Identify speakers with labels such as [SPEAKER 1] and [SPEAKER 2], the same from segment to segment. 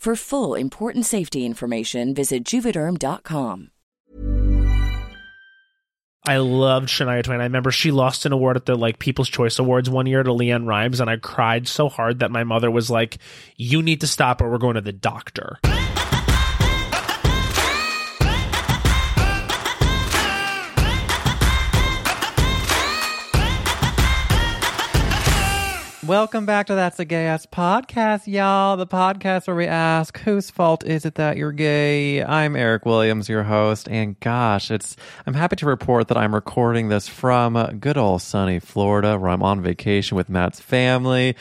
[SPEAKER 1] For full important safety information, visit juvederm.com.
[SPEAKER 2] I loved Shania Twain. I remember she lost an award at the like People's Choice Awards one year to LeAnn Rimes, and I cried so hard that my mother was like, "You need to stop, or we're going to the doctor."
[SPEAKER 3] Welcome back to That's a Gay Ass Podcast, y'all. The podcast where we ask, whose fault is it that you're gay? I'm Eric Williams, your host, and gosh, it's I'm happy to report that I'm recording this from good old sunny Florida, where I'm on vacation with Matt's family.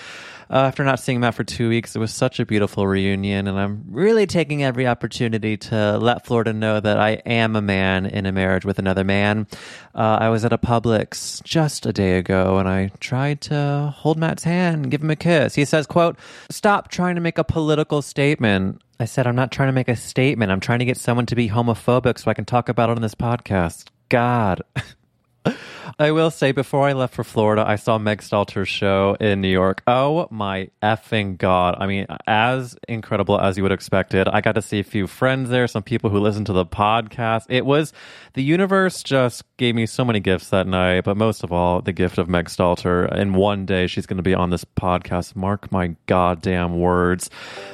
[SPEAKER 3] Uh, after not seeing Matt for two weeks, it was such a beautiful reunion, and I'm really taking every opportunity to let Florida know that I am a man in a marriage with another man. Uh, I was at a Publix just a day ago, and I tried to hold Matt's hand give him a kiss. He says, "quote Stop trying to make a political statement." I said, "I'm not trying to make a statement. I'm trying to get someone to be homophobic so I can talk about it on this podcast." God. I will say, before I left for Florida, I saw Meg Stalter's show in New York. Oh my effing God. I mean, as incredible as you would expect it. I got to see a few friends there, some people who listen to the podcast. It was, the universe just gave me so many gifts that night, but most of all, the gift of Meg Stalter. And one day she's going to be on this podcast. Mark my goddamn words.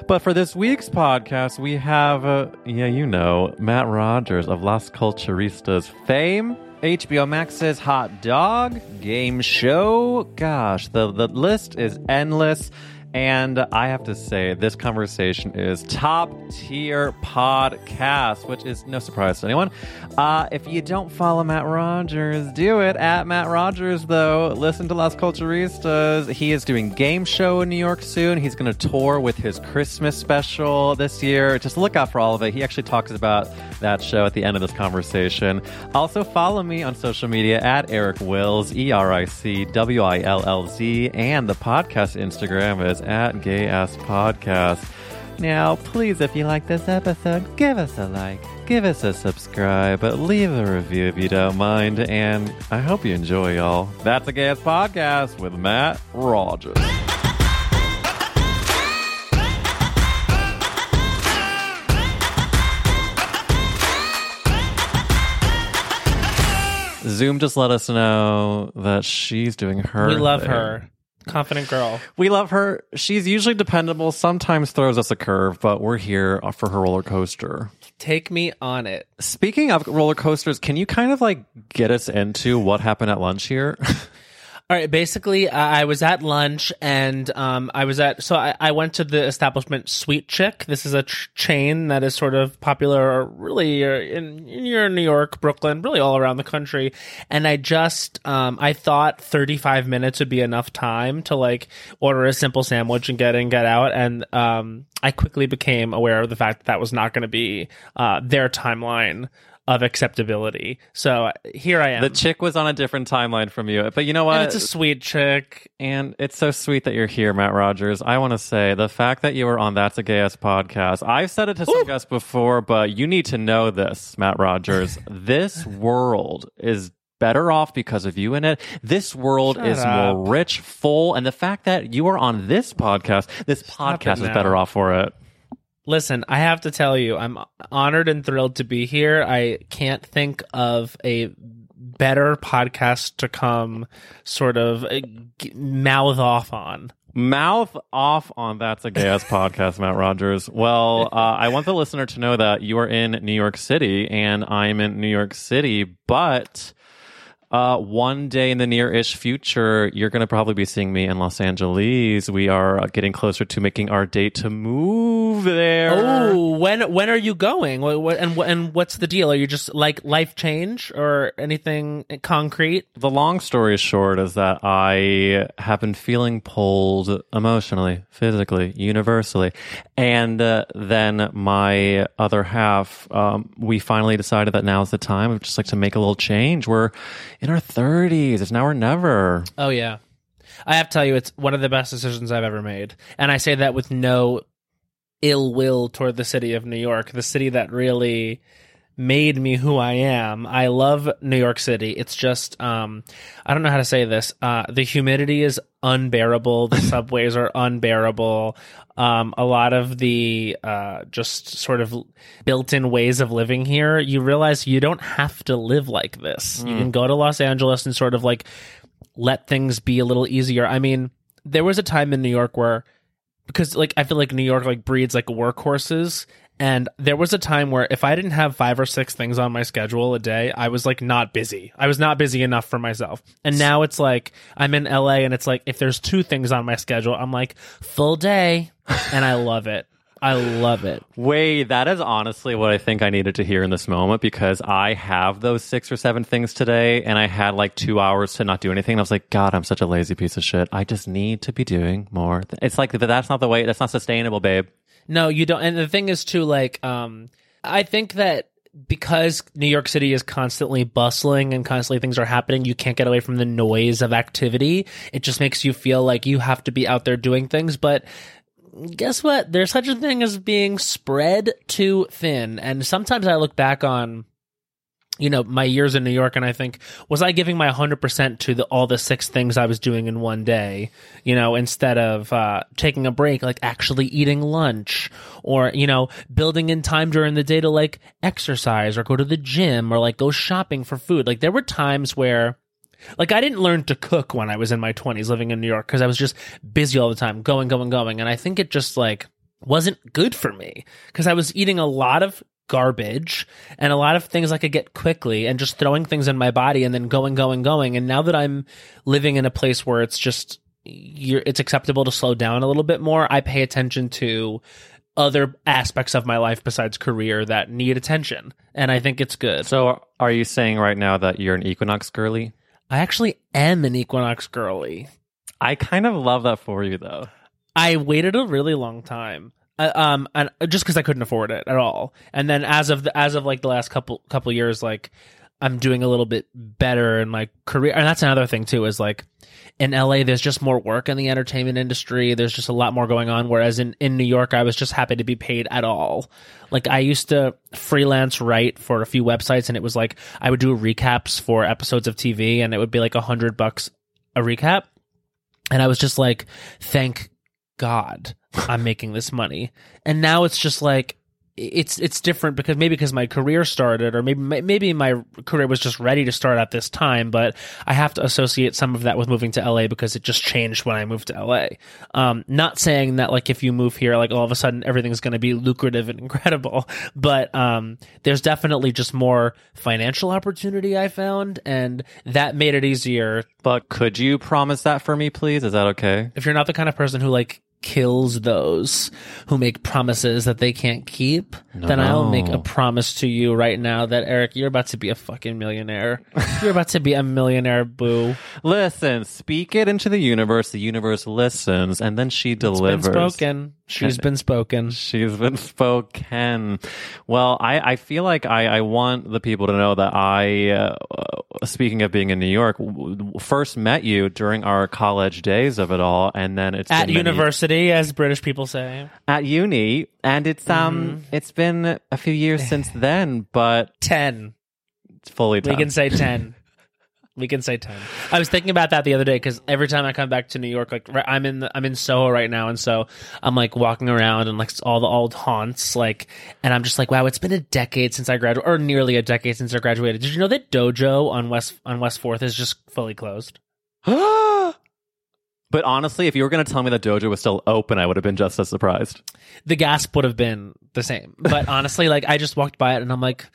[SPEAKER 3] But for this week's podcast, we have, uh, yeah, you know, Matt Rogers of Las Culturistas fame. HBO Max's Haute Dog Game Show. Gosh, the, the list is endless. And I have to say, this conversation is top tier podcast, which is no surprise to anyone. Uh, if you don't follow Matt Rogers, do it at Matt Rogers, though. Listen to Las Culturistas. He is doing game show in New York soon. He's going to tour with his Christmas special this year. Just look out for all of it. He actually talks about that show at the end of this conversation. Also, follow me on social media at Eric Wills, E R I C W I L L Z, and the podcast Instagram is at Gay Ass Podcast. Now, please, if you like this episode, give us a like, give us a subscribe, leave a review if you don't mind, and I hope you enjoy, y'all. That's a Gay Ass Podcast with Matt Rogers. Zoom just let us know that she's doing her.
[SPEAKER 2] we love
[SPEAKER 3] thing.
[SPEAKER 2] her, confident girl.
[SPEAKER 3] We love her. She's usually dependable, sometimes throws us a curve, but we're here for her roller coaster.
[SPEAKER 2] Take me on it.
[SPEAKER 3] Speaking of roller coasters, can you kind of like get us into what happened at lunch here?
[SPEAKER 2] All right. Basically, I was at lunch and um, I was at, so I, I went to the establishment Sweet Chick. This is a ch- chain that is sort of popular really uh, in, in New York, Brooklyn, really all around the country. And I just, um, I thought 35 minutes would be enough time to like order a simple sandwich and get in, get out. And um, I quickly became aware of the fact that that was not going to be uh, their timeline of acceptability. So here I am.
[SPEAKER 3] The chick was on a different timeline from you, but you know what?
[SPEAKER 2] and it's a sweet chick.
[SPEAKER 3] And it's so sweet that you're here, Matt Rogers. I want to say the fact that you were on That's a Gay Ass podcast. I've said it to some guests before, but you need to know this, Matt Rogers. this world is better off because of you in it. This world
[SPEAKER 2] Shut
[SPEAKER 3] is
[SPEAKER 2] up.
[SPEAKER 3] more rich, full, and the fact that you are on this podcast, this
[SPEAKER 2] Stop
[SPEAKER 3] podcast is better off for it.
[SPEAKER 2] Listen, I have to tell you, I'm honored and thrilled to be here. I can't think of a better podcast to come sort of uh, mouth off on.
[SPEAKER 3] Mouth off on That's a Gay Ass podcast, Matt Rogers. Well, uh, I want the listener to know that you are in New York City and I'm in New York City, but uh, one day in the near ish future, you're going to probably be seeing me in Los Angeles. We are uh, getting closer to making our date to move there.
[SPEAKER 2] Oh, when when are you going? What, what, and and what's the deal? Are you just like life change or anything concrete?
[SPEAKER 3] The long story short is that I have been feeling pulled emotionally, physically, universally. And uh, then my other half, um, we finally decided that now's the time. We'd just like to make a little change. We're in our 30s. It's now or never.
[SPEAKER 2] Oh yeah. I have to tell you it's one of the best decisions I've ever made. And I say that with no ill will toward the city of New York, the city that really made me who I am. I love New York City. It's just um I don't know how to say this. Uh the humidity is unbearable. The subways are unbearable. Um a lot of the uh just sort of built-in ways of living here, you realize you don't have to live like this. You can go to Los Angeles and sort of like let things be a little easier. I mean, there was a time in New York where because like I feel like New York like breeds like workhorses and there was a time where if I didn't have five or six things on my schedule a day, I was like not busy. I was not busy enough for myself. And now it's like I'm in LA and it's like if there's two things on my schedule, I'm like full day and I love it. I love it.
[SPEAKER 3] Wait, that is honestly what I think I needed to hear in this moment because I have those six or seven things today and I had like two hours to not do anything. And I was like, God, I'm such a lazy piece of shit. I just need to be doing more. It's like, that's not the way, that's not sustainable, babe.
[SPEAKER 2] No, you don't. And the thing is, too, like, um, I think that because New York City is constantly bustling and constantly things are happening, you can't get away from the noise of activity. It just makes you feel like you have to be out there doing things. But guess what? There's such a thing as being spread too thin. And sometimes I look back on you know my years in New York, and I think was I giving my hundred percent to the, all the six things I was doing in one day, you know, instead of uh, taking a break, like actually eating lunch, or you know, building in time during the day to like exercise or go to the gym or like go shopping for food. Like there were times where. Like I didn't learn to cook when I was in my 20s living in New York because I was just busy all the time, going, going, going, and I think it just like wasn't good for me because I was eating a lot of garbage and a lot of things I could get quickly and just throwing things in my body and then going, going, going. And now that I'm living in a place where it's just you're, it's acceptable to slow down a little bit more, I pay attention to other aspects of my life besides career that need attention. And I think it's good.
[SPEAKER 3] So are you saying right now that you're an Equinox girly?
[SPEAKER 2] I actually am an Equinox girly.
[SPEAKER 3] I kind of love that for you though.
[SPEAKER 2] I waited a really long time. Uh, um, and just because I couldn't afford it at all, and then as of the, as of like the last couple couple years, like I'm doing a little bit better in my career, and that's another thing too. Is like in LA, there's just more work in the entertainment industry. There's just a lot more going on. Whereas in in New York, I was just happy to be paid at all. Like I used to freelance write for a few websites, and it was like I would do recaps for episodes of TV, and it would be like a hundred bucks a recap, and I was just like, thank God I'm making this money. And now it's just like it's it's different because maybe because my career started or maybe maybe my career was just ready to start at this time but I have to associate some of that with moving to LA because it just changed when I moved to LA. Um not saying that like if you move here like all of a sudden everything's going to be lucrative and incredible but um there's definitely just more financial opportunity I found and that made it easier
[SPEAKER 3] But could you promise that for me, please? Is that okay?
[SPEAKER 2] if you're not the kind of person who like kills those who make promises that they can't keep, then I'll make a promise to you right now that Eric, you're about to be a fucking millionaire. you're about to be a millionaire, boo.
[SPEAKER 3] Listen, speak it into the universe. The universe listens, and then she delivers.
[SPEAKER 2] It's been spoken. She's been spoken.
[SPEAKER 3] She's been spoken. Well, I, I feel like I, I want the people to know that I, uh, speaking of being in New York, w- first met you during our college days of it all, and then it's
[SPEAKER 2] At
[SPEAKER 3] many-
[SPEAKER 2] university, as British people say.
[SPEAKER 3] at uni, and it's um
[SPEAKER 2] Mm-hmm.
[SPEAKER 3] it's been a few years since then, but
[SPEAKER 2] 10.
[SPEAKER 3] it's fully
[SPEAKER 2] We can say 10. We can say 10. I was thinking about that the other day because every time I come back to New York, like I'm in, the, I'm in Soho right now. And so I'm like walking around and like all the old haunts, like, and I'm just like, wow, it's been a decade since I graduated or nearly a decade since I graduated. Did you know that Dojo on West, on West 4th is just fully closed?
[SPEAKER 3] but honestly, if you were going to tell me that Dojo was still open, I would have been just as surprised.
[SPEAKER 2] The gasp would have been the same. But honestly, like I just walked by it and I'm like,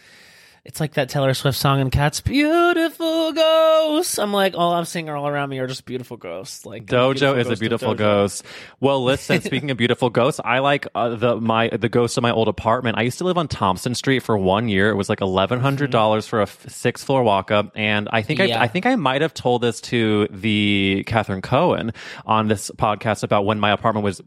[SPEAKER 2] it's like that Taylor Swift song in Cats, "Beautiful Ghosts." I'm like, all I'm seeing all around me are just beautiful ghosts. Like
[SPEAKER 3] Dojo is a beautiful ghost. Well, listen, speaking of beautiful ghosts, I like uh, the my the ghost of my old apartment. I used to live on Thompson Street for one year. It was like eleven hundred dollars for a f- six floor walk up, and I think
[SPEAKER 2] Yeah.
[SPEAKER 3] I, I think I might have told this to the Catherine Cohen on this podcast about when my apartment was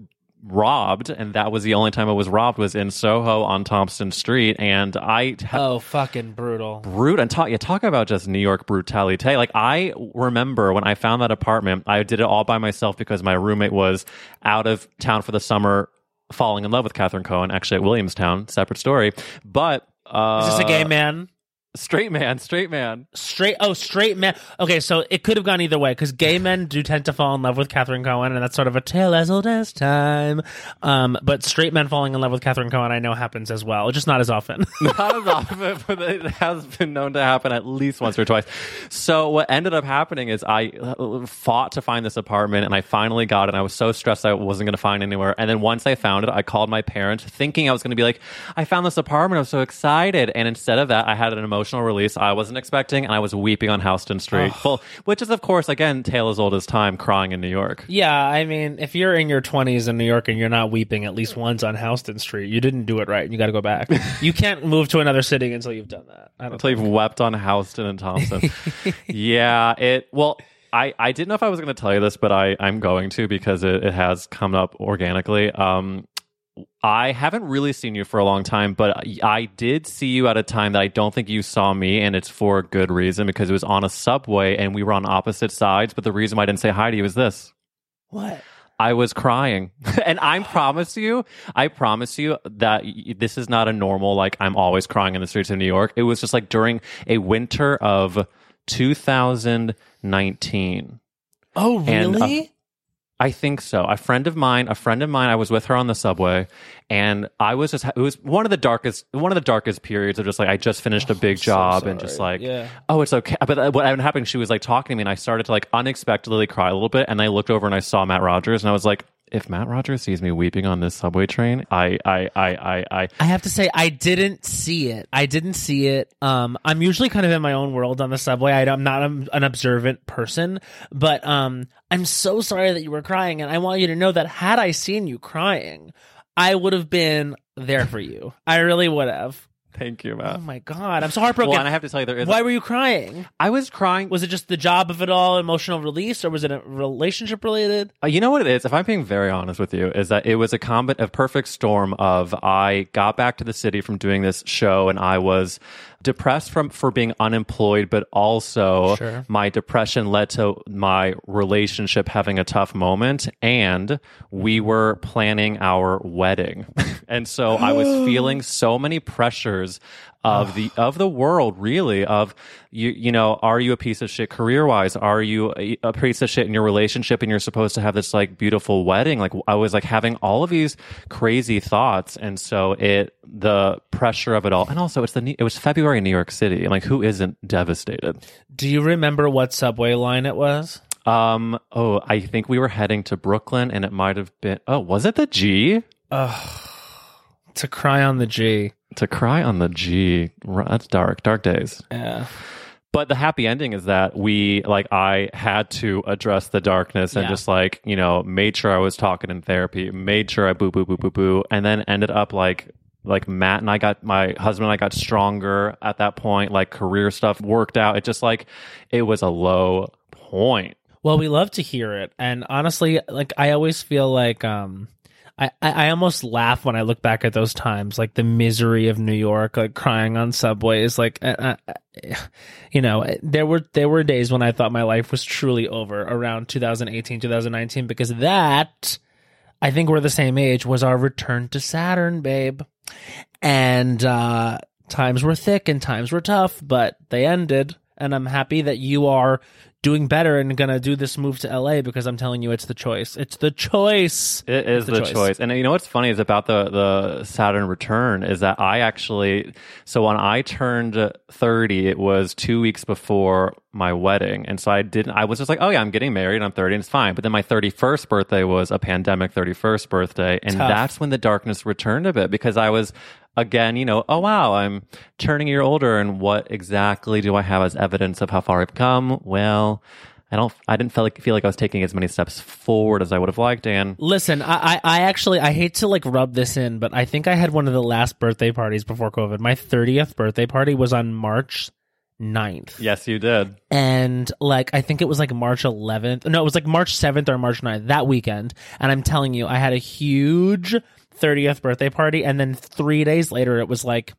[SPEAKER 3] robbed and that was the only time it was robbed was in Soho on Thompson Street and I
[SPEAKER 2] Oh, fucking brutal.
[SPEAKER 3] brute and talk yeah talk about just New York brutality. Like I remember when I found that apartment, I did it all by myself because my roommate was out of town for the summer, falling in love with Catherine Cohen, actually at Williamstown. Separate story, but uh,
[SPEAKER 2] Is this a gay man?
[SPEAKER 3] Straight man? Straight man.
[SPEAKER 2] Straight? Oh, straight man. Okay, so it could have gone either way because gay men do tend to fall in love with Catherine Cohen, and that's sort of a tale as old as time. Um, but straight men falling in love with Catherine Cohen, I know happens as well, just not as often.
[SPEAKER 3] Not as often, but it has been known to happen at least once or twice. So what ended up happening is I uh, fought to find this apartment, and I finally got it. And I was so stressed I wasn't going to find anywhere. And then once I found it, I called my parents, thinking I was going to be like, "I found this apartment. I'm so excited!" And instead of that, I had an emotional release I wasn't expecting, and I was weeping on Houston Street, well, which is of course again tale as old as time, crying in New York.
[SPEAKER 2] yeah, I mean, if you're in your 20s in New York and you're not weeping at least once on Houston Street, you didn't do it right, and you got to go back. you can't move to another city until you've done that. I don't
[SPEAKER 3] until you've wept on Houston and Thompson. yeah, it. Well, I I didn't know if I was going to tell you this, but I I'm going to because it, it has come up organically. Um, I haven't really seen you for a long time, but I did see you at a time that I don't think you saw me, and it's for a good reason because it was on a subway and we were on opposite sides. But the reason why I didn't say hi to you is this.
[SPEAKER 2] What?
[SPEAKER 3] I was crying. and I promise you, I promise you that this is not a normal, like, I'm always crying in the streets of New York. It was just like during a winter of 2019.
[SPEAKER 2] Oh,
[SPEAKER 3] And, uh,
[SPEAKER 2] really?
[SPEAKER 3] I think so. A friend of mine, a friend of mine, I was with her on the subway and I was just, it was one of the darkest, one of the darkest periods of just like, I just finished a big job and just like,
[SPEAKER 2] Yeah.
[SPEAKER 3] oh, it's okay. But uh, what happened, she was like talking to me and I started to like unexpectedly cry a little bit. And I looked over and I saw Matt Rogers and I was like, if Matt Rogers sees me weeping on this subway train, I, I, I, I, I,
[SPEAKER 2] I have to say I didn't see it. I didn't see it. Um, I'm usually kind of in my own world on the subway. I, am not an an observant person, but um, I'm so sorry that you were crying, and I want you to know that had I seen you crying, I would have been there for you. I really would have.
[SPEAKER 3] Thank you, Matt.
[SPEAKER 2] Oh my god, I'm so heartbroken.
[SPEAKER 3] Well, and I have to tell you, there is,
[SPEAKER 2] Why were you crying?
[SPEAKER 3] I was crying.
[SPEAKER 2] Was it just the job of it all, emotional release, or was it a relationship related?
[SPEAKER 3] Uh, you know what it is? If I'm being very honest with you, is that it was a combat, a perfect storm of I got back to the city from doing this show and I was depressed from for being unemployed, but also
[SPEAKER 2] Sure.
[SPEAKER 3] my depression led to my relationship having a tough moment, and we were planning our wedding, and so I was feeling so many pressures of the of the world really of you you know are you a piece of shit career wise are you a, a piece of shit in your relationship and you're supposed to have this like beautiful wedding? Like i was like having all of these crazy thoughts. And so it the pressure of it all and also it's the it was february in new york city. And like who isn't devastated?
[SPEAKER 2] Do you remember what subway line it was?
[SPEAKER 3] um oh i think we were heading to brooklyn and it might have been oh was it the g
[SPEAKER 2] To cry on the G.
[SPEAKER 3] to cry on the G. that's dark dark days
[SPEAKER 2] Yeah.
[SPEAKER 3] but the happy ending is that we like I had to address the darkness and
[SPEAKER 2] Yeah.
[SPEAKER 3] just like you know made sure I was talking in therapy, made sure I boo boo boo boo boo, and then ended up like like Matt and I got my husband and I got stronger at that point. Like career stuff worked out. It just like it was a low point.
[SPEAKER 2] Well, we love to hear it, and honestly, like I always feel like um, I I I almost laugh when I look back at those times, like the misery of New York, like crying on subways, like uh, uh, you know, there were there were days when I thought my life was truly over around 2018, 2019, because that I think we're the same age was our return to Saturn, babe, and uh, times were thick and times were tough, but they ended, and I'm happy that you are doing better and gonna do this move to LA because I'm telling you it's the choice. It's the choice.
[SPEAKER 3] It is
[SPEAKER 2] the
[SPEAKER 3] the,
[SPEAKER 2] choice.
[SPEAKER 3] choice. And you know what's funny is about the the Saturn return is that I actually so when I turned 30 it was 2 weeks before my wedding and so I didn't I was just like oh yeah I'm getting married and I'm 30 and it's fine but then my 31st birthday was a pandemic 31st birthday and
[SPEAKER 2] Tough.
[SPEAKER 3] that's when the darkness returned a bit because I was again you know oh wow I'm turning a year older and what exactly do I have as evidence of how far I've come well I don't. I didn't feel like feel like I was taking as many steps forward as I would have liked, Dan.
[SPEAKER 2] Listen, I, I, I actually I hate to like rub this in, but I think I had one of the last birthday parties before COVID. My 30th birthday party was on March 9th.
[SPEAKER 3] Yes, you did.
[SPEAKER 2] and like I think it was like March 11th. No, it was like March 7th or March 9th that weekend. And I'm telling you, I had a huge 30th birthday party, and then three days later, it was like,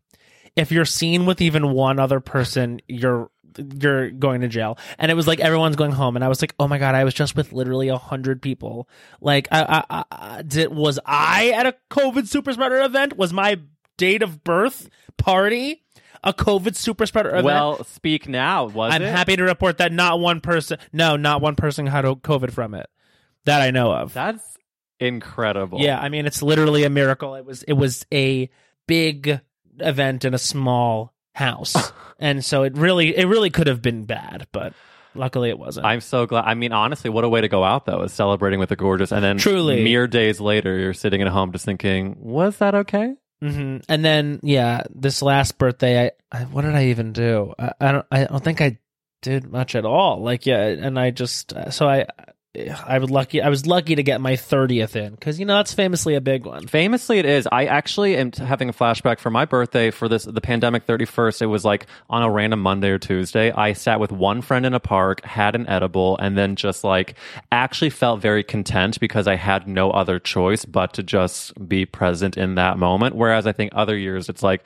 [SPEAKER 2] if you're seen with even one other person, you're you're going to jail. And it was like everyone's going home, and I was like, oh my god, I was just with literally a hundred people. Like, I, I, I, did was I at a COVID super spreader event? Was my date of birth party a COVID super spreader event?
[SPEAKER 3] Well, speak now. Was
[SPEAKER 2] I'm
[SPEAKER 3] it?
[SPEAKER 2] happy to report that not one person, no, not one person had COVID from it that I know of.
[SPEAKER 3] That's incredible.
[SPEAKER 2] yeah, I mean, it's literally a miracle. It was, it was a big event in a small house, and so it really, it really could have been bad, but luckily it wasn't.
[SPEAKER 3] I'm so glad. I mean, honestly, what a way to go out though, is celebrating with the gorgeous, and then
[SPEAKER 2] Truly.
[SPEAKER 3] mere days later, you're sitting at home just thinking, was that okay?
[SPEAKER 2] hmm And then, yeah, this last birthday, I, I what did I even do? I, I don't, I don't think I did much at all. Like, yeah, and I just, uh, so I, I was lucky. I was lucky to get my thirtieth in because you know that's famously a big one.
[SPEAKER 3] Famously, it is. I actually am having a flashback for my birthday for this the pandemic 31st. It was like on a random Monday or Tuesday. I sat with one friend in a park, had an edible, and then just like actually felt very content because I had no other choice but to just be present in that moment. Whereas I think other years it's like.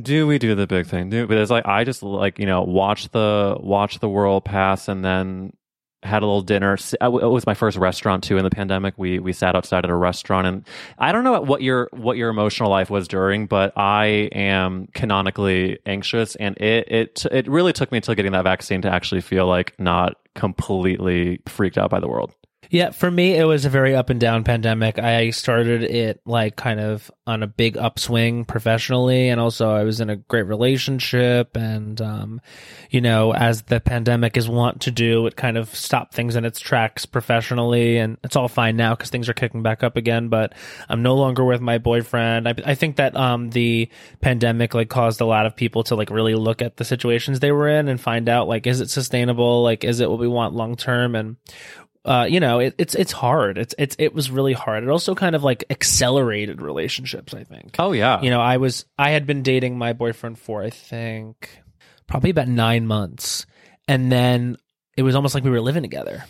[SPEAKER 3] Do we do the big thing? Do but it's like I just like you know watch the watch the world pass and then had a little dinner. Uh, It was my first restaurant too in the pandemic. We we sat outside at a restaurant, and I don't know what your what your emotional life was during, but I am canonically anxious, and it it it really took me until getting that vaccine to actually feel like not completely freaked out by the world.
[SPEAKER 2] Yeah, for me, it was a very up and down pandemic. I started it like kind of on a big upswing professionally, and also I was in a great relationship. And, um, you know, as the pandemic is wont to do, it kind of stopped things in its tracks professionally. And it's all fine now because things are kicking back up again. But I'm no longer with my boyfriend. I, I think that um, the pandemic like caused a lot of people to like really look at the situations they were in and find out like, is it sustainable? Like, is it what we want long term? And uh, you know, it, it's it's hard. It's it's it was really hard. It also kind of like accelerated relationships. I think.
[SPEAKER 3] Oh yeah,
[SPEAKER 2] You know, I was I had been dating my boyfriend for I think probably about nine months, and then it was almost like we were living together,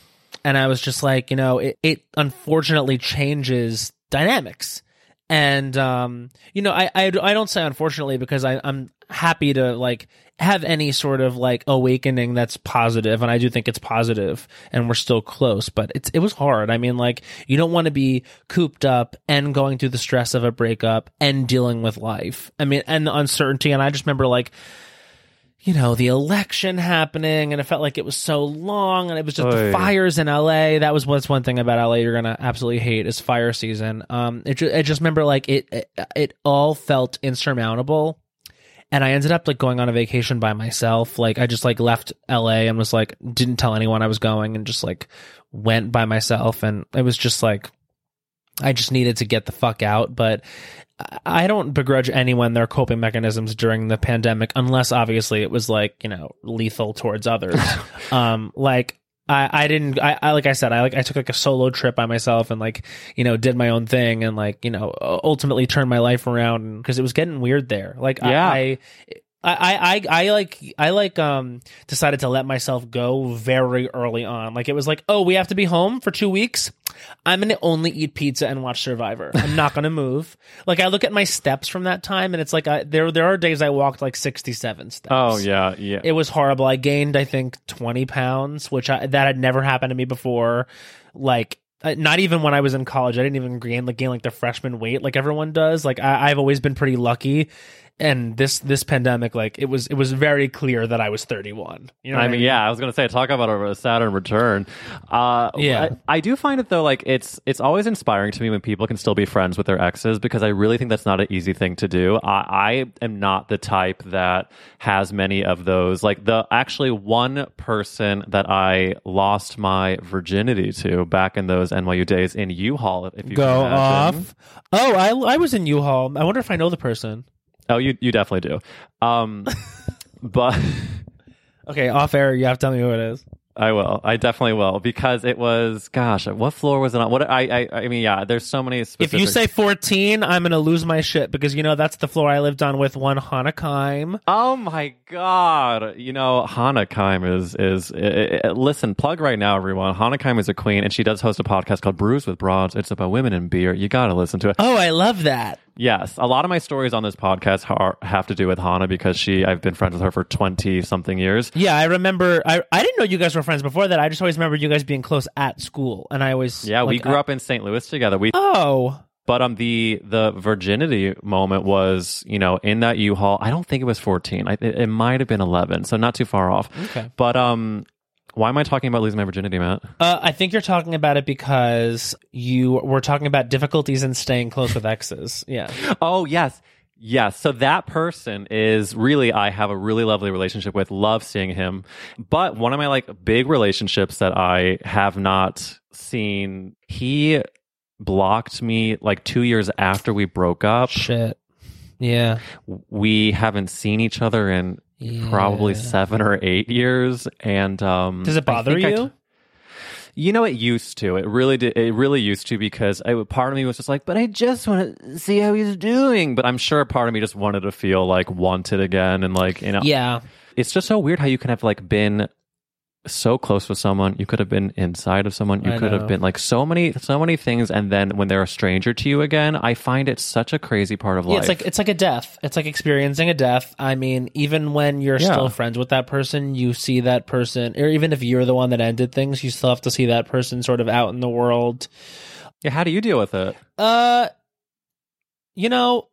[SPEAKER 2] and I was just like, you know, it it unfortunately changes dynamics. And um, you know, I, I I don't say unfortunately because I I'm happy to like have any sort of like awakening that's positive, and I do think it's positive, and we're still close. But it's it was hard. I mean, like you don't want to be cooped up and going through the stress of a breakup and dealing with life. I mean, and the uncertainty. And I just remember like you know, the election happening and it felt like it was so long and it was just the fires in LA. That was what's one thing about LA you're going to absolutely hate is fire season. Um, it, I just remember like it, it, it all felt insurmountable. And I ended up like going on a vacation by myself. Like I just like left LA and was like, didn't tell anyone I was going and just like went by myself. And it was just like, I just needed to get the fuck out. But I don't begrudge anyone their coping mechanisms during the pandemic, unless obviously it was like you know lethal towards others. um, like I, I didn't I, I like I said I like I took like a solo trip by myself and like you know did my own thing and like you know ultimately turned my life around because it was getting weird there. Like
[SPEAKER 3] Yeah.
[SPEAKER 2] I, I, I, I I like, I like, um, decided to let myself go very early on. Like it was like, oh, we have to be home for two weeks. I'm gonna only eat pizza and watch Survivor. I'm not gonna move. Like I look at my steps from that time, and it's like I, there, there are days I walked like 67 steps.
[SPEAKER 3] Oh yeah, yeah.
[SPEAKER 2] It was horrible. I gained, I think, 20 pounds, which I, that had never happened to me before. Like, uh, not even when I was in college. I didn't even gain like gain like the freshman weight like everyone does. Like I, I've always been pretty lucky. And this this pandemic, like it was it was very clear that I was 31. You know, what
[SPEAKER 3] I mean, yeah, I was gonna say talk about a Saturn return. Uh,
[SPEAKER 2] Yeah.
[SPEAKER 3] I, I do find it though, like it's it's always inspiring to me when people can still be friends with their exes because I really think that's not an easy thing to do. I, I am not the type that has many of those. Like the actually one person that I lost my virginity to back in those NYU days in U-Hall. If you
[SPEAKER 2] Go off. Oh, I I was in U-Hall. I wonder if I know the person.
[SPEAKER 3] Oh, you you definitely do. Um, but.
[SPEAKER 2] Okay, off air. You have to tell me who it is.
[SPEAKER 3] I will. I definitely will because it was. Gosh, what floor was it on? What I I, I mean, yeah. There's so many.
[SPEAKER 2] If you say 14, I'm gonna lose my shit because you know that's the floor I lived on with one Hanukkah.
[SPEAKER 3] oh my god, you know Hannahkheim is is. i i listen, plug right now, everyone. Hannahkheim is a queen, and she does host a podcast called Brews with Broads. It's about women and beer. You got to listen to it.
[SPEAKER 2] Oh, I love that.
[SPEAKER 3] Yes, a lot of my stories on this podcast are, have to do with Hannah because she. I've been friends with her for twenty something years.
[SPEAKER 2] Yeah, I remember. I I didn't know you guys were friends before that. I just always remember you guys being close at school, and I always
[SPEAKER 3] Yeah, we grew
[SPEAKER 2] I-
[SPEAKER 3] up in St. Louis together. We
[SPEAKER 2] Oh,
[SPEAKER 3] But um, the the virginity moment was, you know, in that U-Hall. I don't think it was fourteen. I, it, it might have been eleven, so not too far off.
[SPEAKER 2] Okay.
[SPEAKER 3] But um, why am I talking about losing my virginity, Matt?
[SPEAKER 2] uh, I think you're talking about it because you were talking about difficulties in staying close with exes. Yeah.
[SPEAKER 3] Oh yes, yes. So that person is really I have a really lovely relationship with. Love seeing him, but one of my like big relationships that I have not seen. He blocked me like two years after we broke up.
[SPEAKER 2] Shit. Yeah.
[SPEAKER 3] We haven't seen each other in probably seven or eight years. And um,
[SPEAKER 2] Does it bother
[SPEAKER 3] think I
[SPEAKER 2] you?
[SPEAKER 3] you know, it used to. It really did. It really used to because I, part of me was just like, but I just want to see how he's doing. But I'm sure part of me just wanted to feel like wanted again, and like you know,
[SPEAKER 2] yeah.
[SPEAKER 3] it's just so weird how you can have like been so close with someone you could have been inside of someone you
[SPEAKER 2] I
[SPEAKER 3] could have been like so many so many things and then when they're a stranger to you again i find it such a crazy part of
[SPEAKER 2] Yeah,
[SPEAKER 3] life
[SPEAKER 2] it's like it's like a death. It's like experiencing a death. I mean, even when you're
[SPEAKER 3] Yeah.
[SPEAKER 2] still friends with that person, you see that person, or even if you're the one that ended things, you still have to see that person sort of out in the world.
[SPEAKER 3] yeah, how do you deal with it
[SPEAKER 2] Uh, you know,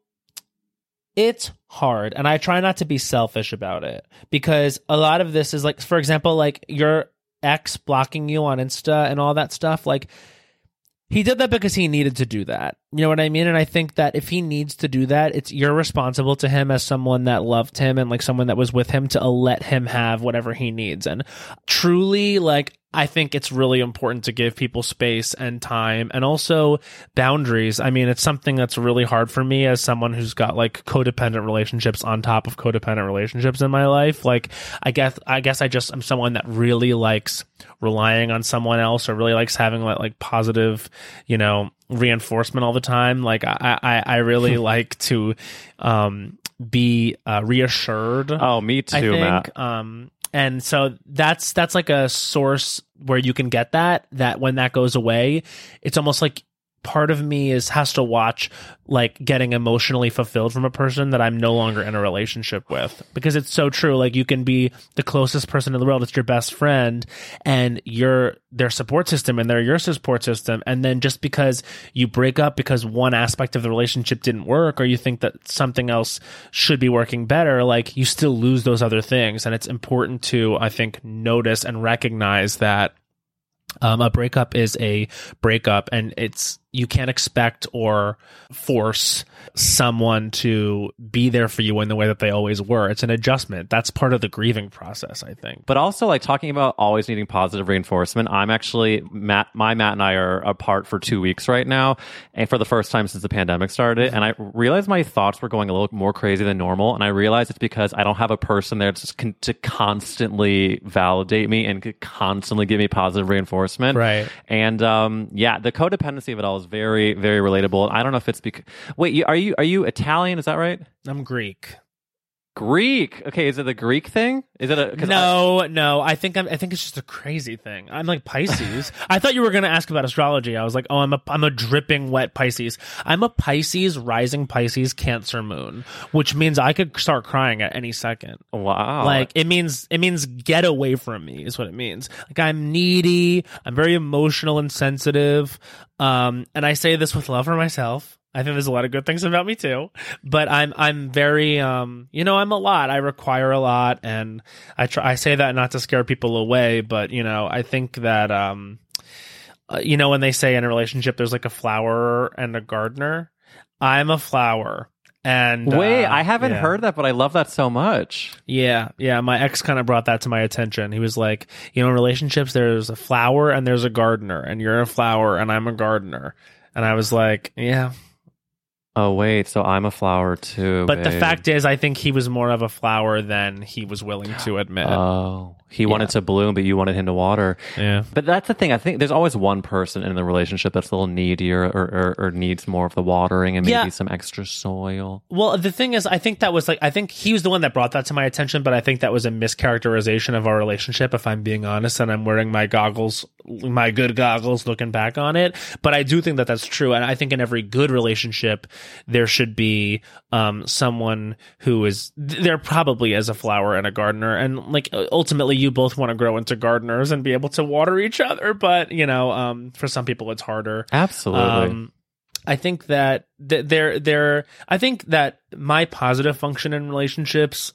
[SPEAKER 2] it's hard, and I try not to be selfish about it because a lot of this is like, for example, like your ex blocking you on Insta and all that stuff. Like, he did that because he needed to do that. You know what I mean? And I think that if he needs to do that, it's you're responsible to him as someone that loved him and like someone that was with him to uh, let him have whatever he needs. And truly, like, I think it's really important to give people space and time and also boundaries. I mean, it's something that's really hard for me as someone who's got like codependent relationships on top of codependent relationships in my life. Like, I guess, I guess I just am someone that really likes relying on someone else or really likes having like, like positive, you know, reinforcement all the time. Like, I, I, I really like to, um, be uh, reassured.
[SPEAKER 3] oh me too
[SPEAKER 2] I think.
[SPEAKER 3] matt
[SPEAKER 2] Um, and so that's that's like a source where you can get that. That when that goes away, it's almost like part of me is has to watch like getting emotionally fulfilled from a person that I'm no longer in a relationship with. Because it's so true like you can be the closest person in the world it's your best friend and you're their support system and they're your support system and then just because you break up because one aspect of the relationship didn't work or you think that something else should be working better like you still lose those other things. And it's important to I think notice and recognize that um, a breakup is a breakup and it's you can't expect or force someone to be there for you in the way that they always were. It's an adjustment. That's part of the grieving process, I think.
[SPEAKER 3] But also, like talking about always needing positive reinforcement. I'm actually Matt. My Matt and I are apart for two weeks right now, and for the first time since the pandemic started. And I realized my thoughts were going a little more crazy than normal. And I realized it's because I don't have a person there to, to constantly validate me and constantly give me positive reinforcement.
[SPEAKER 2] Right.
[SPEAKER 3] And um, yeah, the codependency of it all is very, very relatable. I don't know if it's because wait, are you are you Italian? Is that right?
[SPEAKER 2] I'm Greek.
[SPEAKER 3] Greek. Okay, is it the Greek thing? Is it a
[SPEAKER 2] No, no. I think I'm, I think it's just a crazy thing. I'm like Pisces. I thought you were going to ask about astrology. I was like, oh, I'm a I'm a dripping wet Pisces. I'm a Pisces rising Pisces Cancer moon, which means I could start crying at any second.
[SPEAKER 3] Wow.
[SPEAKER 2] Like it means it means get away from me is what it means. Like I'm needy. I'm very emotional and sensitive. Um, and I say this with love for myself. I think there's a lot of good things about me too, but I'm I'm very um you know I'm a lot. I require a lot, and I try I say that not to scare people away, but you know I think that um uh, you know when they say in a relationship there's like a flower and a gardener, I'm a flower. And
[SPEAKER 3] Wait,
[SPEAKER 2] uh,
[SPEAKER 3] I haven't
[SPEAKER 2] yeah.
[SPEAKER 3] heard that, but I love that so much.
[SPEAKER 2] Yeah, yeah. My ex kind of brought that to my attention. He was like, you know, in relationships, there's a flower and there's a gardener, and you're a flower and I'm a gardener. And I was like, yeah.
[SPEAKER 3] Oh wait, so I'm a flower too.
[SPEAKER 2] But the fact is, I think he was more of a flower than he was willing to admit.
[SPEAKER 3] Oh, he wanted to bloom, but you wanted him to water.
[SPEAKER 2] yeah.
[SPEAKER 3] But that's the thing. I think there's always one person in the relationship that's a little needier or, or, or needs more of the watering and maybe
[SPEAKER 2] Yeah.
[SPEAKER 3] some extra soil.
[SPEAKER 2] Well, the thing is, I think that was like, I think he was the one that brought that to my attention, but I think that was a mischaracterization of our relationship, if I'm being honest. And I'm wearing my goggles, my good goggles, looking back on it. But I do think that that's true. And I think in every good relationship, there should be um, someone who is, there probably is a flower and a gardener. And like, ultimately, you both want to grow into gardeners and be able to water each other. But, you know, um, for some people, it's harder.
[SPEAKER 3] Absolutely.
[SPEAKER 2] Um, I think that th- there, there. I think that my positive function in relationships,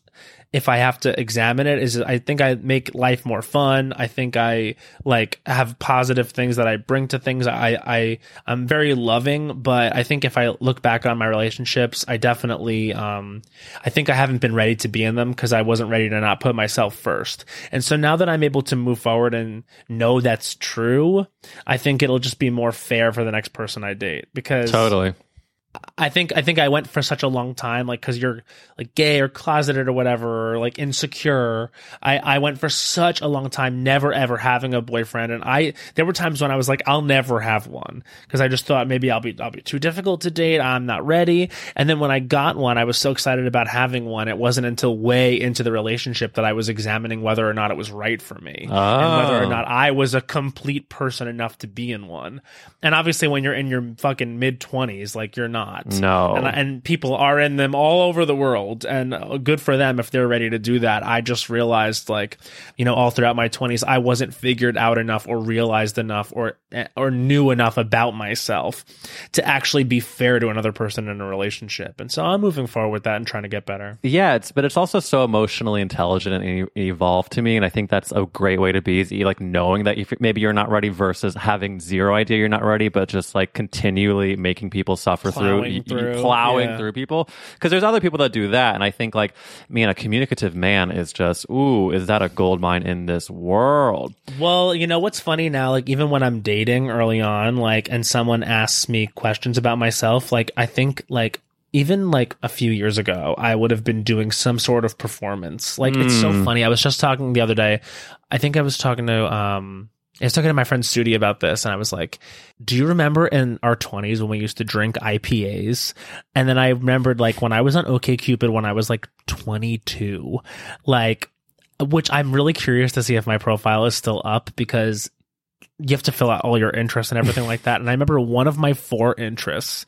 [SPEAKER 2] if I have to examine it, is I think I make life more fun. I think I like have positive things that I bring to things. I, I, I'm very loving, but I think if I look back on my relationships, I definitely, um, I think I haven't been ready to be in them because I wasn't ready to not put myself first. And so now that I'm able to move forward and know that's true, I think it'll just be more fair for the next person I date because
[SPEAKER 3] totally.
[SPEAKER 2] I think I think I went for such a long time, like because you're like gay or closeted or whatever, or like insecure. I I went for such a long time, never ever having a boyfriend, and I there were times when I was like, I'll never have one because I just thought maybe I'll be I'll be too difficult to date. I'm not ready. And then when I got one, I was so excited about having one. It wasn't until way into the relationship that I was examining whether or not it was right for me and whether or
[SPEAKER 3] Oh.
[SPEAKER 2] not I was a complete person enough to be in one. And obviously, when you're in your fucking mid twenties, like you're not.
[SPEAKER 3] No.
[SPEAKER 2] And, and people are in them all over the world, and uh, good for them if they're ready to do that. I just realized, like, you know, all throughout my twenties, I wasn't figured out enough, or realized enough, or or knew enough about myself to actually be fair to another person in a relationship. And so I'm moving forward with that and trying to get better.
[SPEAKER 3] Yeah, it's but it's also so emotionally intelligent and evolved to me, and I think that's a great way to be. Is like knowing that maybe you're not ready versus having zero idea you're not ready, but just like continually making people suffer through,
[SPEAKER 2] Plowing
[SPEAKER 3] y-
[SPEAKER 2] through,
[SPEAKER 3] plowing
[SPEAKER 2] yeah.
[SPEAKER 3] through people. Because there's other people that do that, and I think like man, a communicative man is just ooh, is that a gold mine in this world?
[SPEAKER 2] Well, you know what's funny now? Like even when I'm dating early on, like and someone asks me questions about myself, like I think like even like a few years ago, I would have been doing some sort of performance. Like it's so funny. I was just talking the other day. I think I was talking to um I was talking to my friend Studi about this, and I was like, "Do you remember in our twenties when we used to drink IPAs?" And then I remembered like when I was on OKCupid when I was like twenty two, like which I'm really curious to see if my profile is still up because you have to fill out all your interests and everything like that. And I remember one of my four interests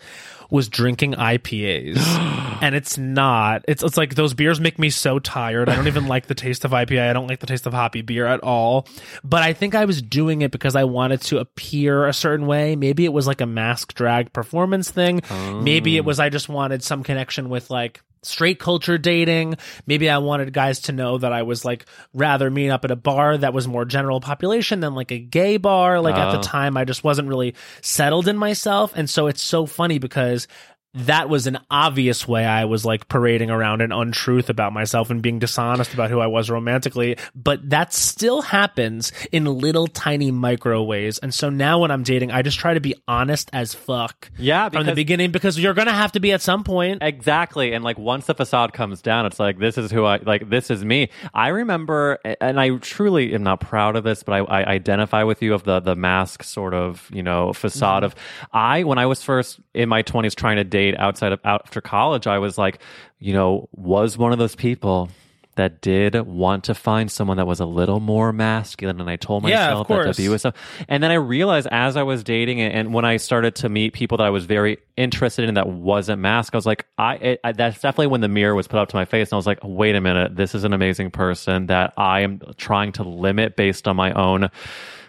[SPEAKER 2] was drinking IPAs, and it's not. It's it's like those beers make me so tired. I don't even like the taste of IPA. I don't like the taste of hoppy beer at all. But I think I was doing it because I wanted to appear a certain way. Maybe it was like a mask drag performance thing. Maybe it oh. was I just wanted some connection with like straight culture dating. Maybe I wanted guys to know that I was like rather meet up at a bar that was more general population than like a gay bar. Like at
[SPEAKER 3] Oh.
[SPEAKER 2] the time, I just wasn't really settled in myself. And so it's so funny because that was an obvious way I was like parading around an untruth about myself and being dishonest about who I was romantically. But that still happens in little tiny micro ways. And so now when I'm dating, I just try to be honest as fuck
[SPEAKER 3] Yeah,
[SPEAKER 2] from the beginning because you're going to have to be at some point.
[SPEAKER 3] Exactly. And like once the facade comes down, it's like, this is who I, like, this is me. I remember, and I truly am not proud of this, but I, I identify with you of the, the mask sort of, you know, facade mm-hmm. of, I, when I was first in my 20s trying to date outside of, after college, I was like, you know, was one of those people that did want to find someone that was a little more masculine. And I told
[SPEAKER 2] Yeah,
[SPEAKER 3] myself that
[SPEAKER 2] course.
[SPEAKER 3] to be and then I realized as I was dating and, and when I started to meet people that I was very interested in that wasn't mask, I was like, I, it, I that's definitely when the mirror was put up to my face, and I was like, wait a minute, this is an amazing person that I am trying to limit based on my own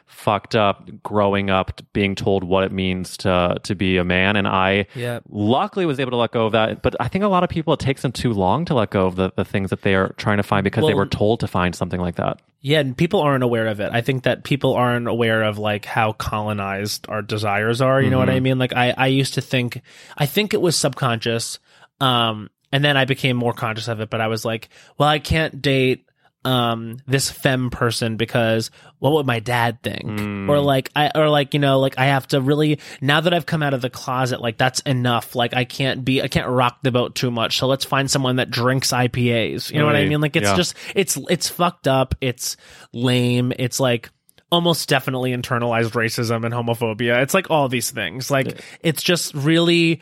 [SPEAKER 3] fucked up growing up being told what it means to to be a man and i luckily was able to let go of that but i think a lot of people it takes them too long to let go of the, the things that they are trying to find because they were told to find something like that
[SPEAKER 2] Yeah, and people aren't aware of it. I think that people aren't aware of like how colonized our desires are. You know what I mean? Like I, I used to think, I think it was subconscious. Um, and then I became more conscious of it, but I was like, well, I can't date, um, this femme person because what would my dad think? Or like, I, or like, you know, like I have to really, now that I've come out of the closet, like that's enough. Like I can't be, I can't rock the boat too much. So let's find someone that drinks IPAs. You know what I mean? Like it's
[SPEAKER 3] Yeah.
[SPEAKER 2] just, it's it's fucked up it's lame it's like almost definitely internalized racism and homophobia it's like all these things like it's just really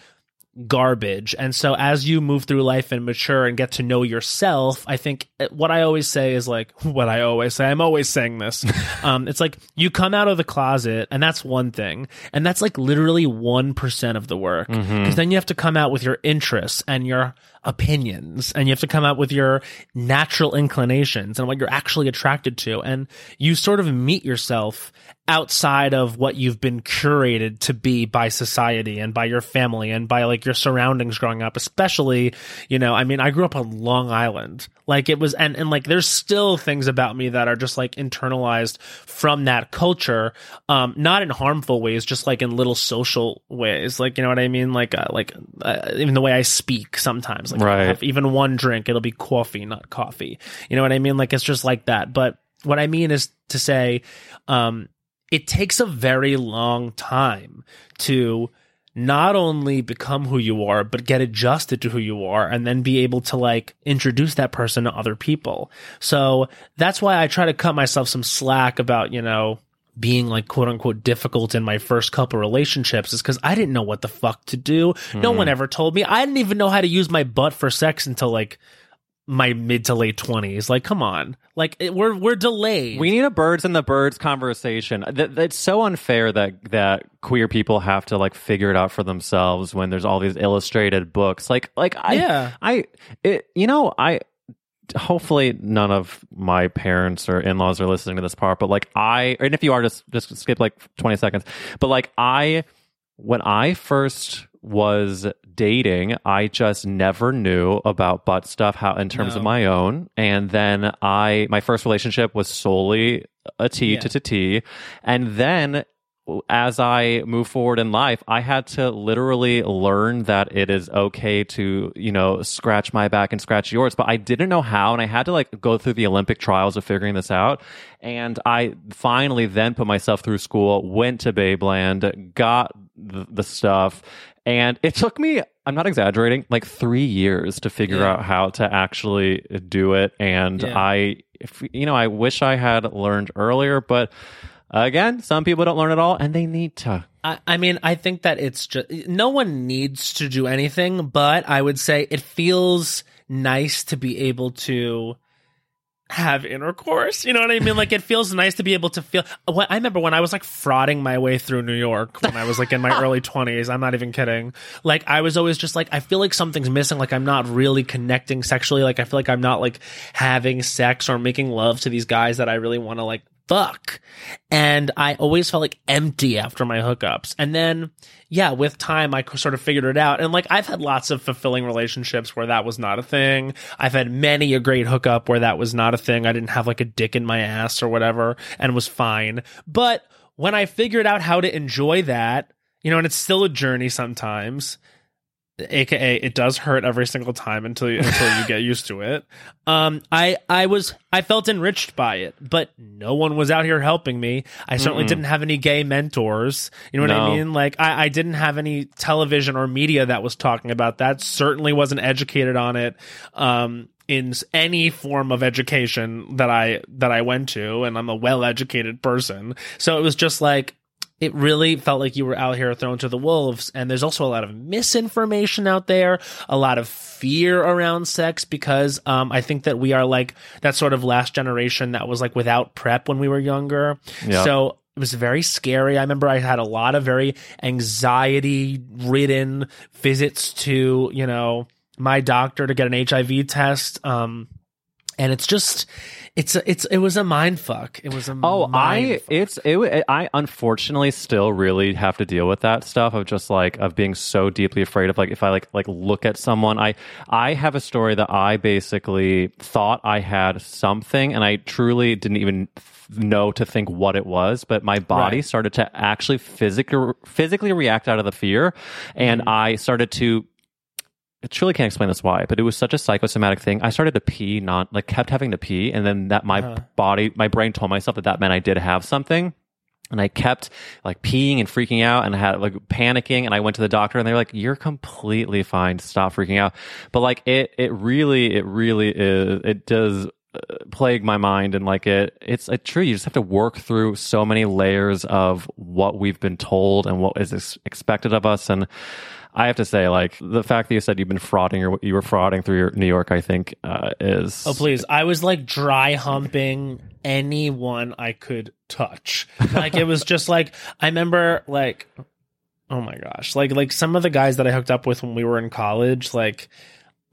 [SPEAKER 2] garbage. And so as you move through life and mature and get to know yourself i think uh, what i always say is like what i always say i'm always saying this. Um it's like you come out of the closet and that's one thing. And that's like literally 1% of the work. Because then you have to come out with your interests and your opinions and you have to come out with your natural inclinations and what you're actually attracted to and you sort of meet yourself outside of what you've been curated to be by society and by your family and by like your surroundings growing up especially you know i mean i grew up on long island. Like it was and and like there's still things about me that are just like internalized from that culture um not in harmful ways just like in little social ways. Like you know what i mean? Like uh, like uh, even the way i speak sometimes like
[SPEAKER 3] Right.
[SPEAKER 2] have even one drink it'll be coffee not coffee you know what i mean like it's just like that but what i mean is to say um it takes a very long time to not only become who you are, but get adjusted to who you are and then be able to like introduce that person to other people. So that's why I try to cut myself some slack about, you know, being like quote unquote difficult in my first couple relationships is because I didn't know what the fuck to do. No hmm. one ever told me. I didn't even know how to use my butt for sex until like my mid to late twenties. Like, come on, like it, we're we're delayed.
[SPEAKER 3] We need a birds and the birds conversation. That, that's so unfair that that queer people have to like figure it out for themselves when there's all these illustrated books. Like like I
[SPEAKER 2] Yeah.
[SPEAKER 3] I it, you know I hopefully none of my parents or in-laws are listening to this part but like I and if you are just just skip like 20 seconds. But like I when I first was dating, I just never knew about butt stuff how in terms of my own. And then I my first relationship was solely a T
[SPEAKER 2] Yeah.
[SPEAKER 3] to to T. And then as I move forward in life, I had to literally learn that it is okay to, you know, scratch my back and scratch yours. But I didn't know how. And I had to like go through the Olympic trials of figuring this out. And I finally then put myself through school, went to Babeland, got the, the stuff. And it took me, I'm not exaggerating, like three years to figure
[SPEAKER 2] Yeah.
[SPEAKER 3] out how to actually do it. And
[SPEAKER 2] Yeah.
[SPEAKER 3] I, if, you know, I wish I had learned earlier, but again, some people don't learn at all and they need to.
[SPEAKER 2] I, I mean, I think that it's just no one needs to do anything, but I would say it feels nice to be able to have intercourse. You know what I mean? Like it feels nice to be able to feel. When, I remember when I was like frauding my way through New York when I was like in my early twenties. I'm not even kidding. Like I was always just like I feel like something's missing. Like I'm not really connecting sexually. Like I feel like I'm not like having sex or making love to these guys that I really want to like fuck. And I always felt like empty after my hookups. And then, yeah, with time, I sort of figured it out. And like, I've had lots of fulfilling relationships where that was not a thing. I've had many a great hookup where that was not a thing. I didn't have like a dick in my ass or whatever and was fine. But when I figured out how to enjoy that, you know, and it's still a journey sometimes, aka it does hurt every single time until you until you get used to it. Um i i was i felt enriched by it but no one was out here helping me. I certainly
[SPEAKER 3] Mm-mm.
[SPEAKER 2] didn't have any gay mentors. You know what i mean? Like I, I didn't have any television or media that was talking about that. Certainly wasn't educated on it um in any form of education that i that i went to and i'm a well educated person. So it was just like it really felt like you were out here thrown to the wolves. And there's also a lot of misinformation out there a lot of fear around sex because um, i think that we are like that sort of last generation that was like without prep when we were younger.
[SPEAKER 3] Yeah.
[SPEAKER 2] so it was very scary. I remember i had a lot of very anxiety ridden visits to you know my doctor to get an hiv test. Um, and it's just it's a, it's it was a mind fuck it was a
[SPEAKER 3] Oh, I
[SPEAKER 2] fuck.
[SPEAKER 3] it's it, it. I unfortunately still really have to deal with that stuff of just like of being so deeply afraid of like if I like like look at someone. I I have a story that I basically thought I had something, and I truly didn't even know to think what it was. But my body
[SPEAKER 2] Right.
[SPEAKER 3] started to actually physically physically react out of the fear, and
[SPEAKER 2] Mm-hmm.
[SPEAKER 3] I started to I truly can't explain this why, but it was such a psychosomatic thing. I started to pee, not like kept having to pee, and then that my
[SPEAKER 2] Uh-huh.
[SPEAKER 3] body, my brain told myself that that meant I did have something. And I kept like peeing and freaking out and I had like panicking and I went to the doctor and they're like, you're completely fine. Stop freaking out. But like it, it really, it really is, it does uh, plague my mind and like it, it's uh, true. You just have to work through so many layers of what we've been told and what is ex- expected of us. And I have to say, like the fact that you said you've been frauding or you were frauding through your New York, I think uh, is
[SPEAKER 2] Oh please! I was like dry humping anyone I could touch. Like it was just like I remember like oh my gosh, like like some of the guys that I hooked up with when we were in college, like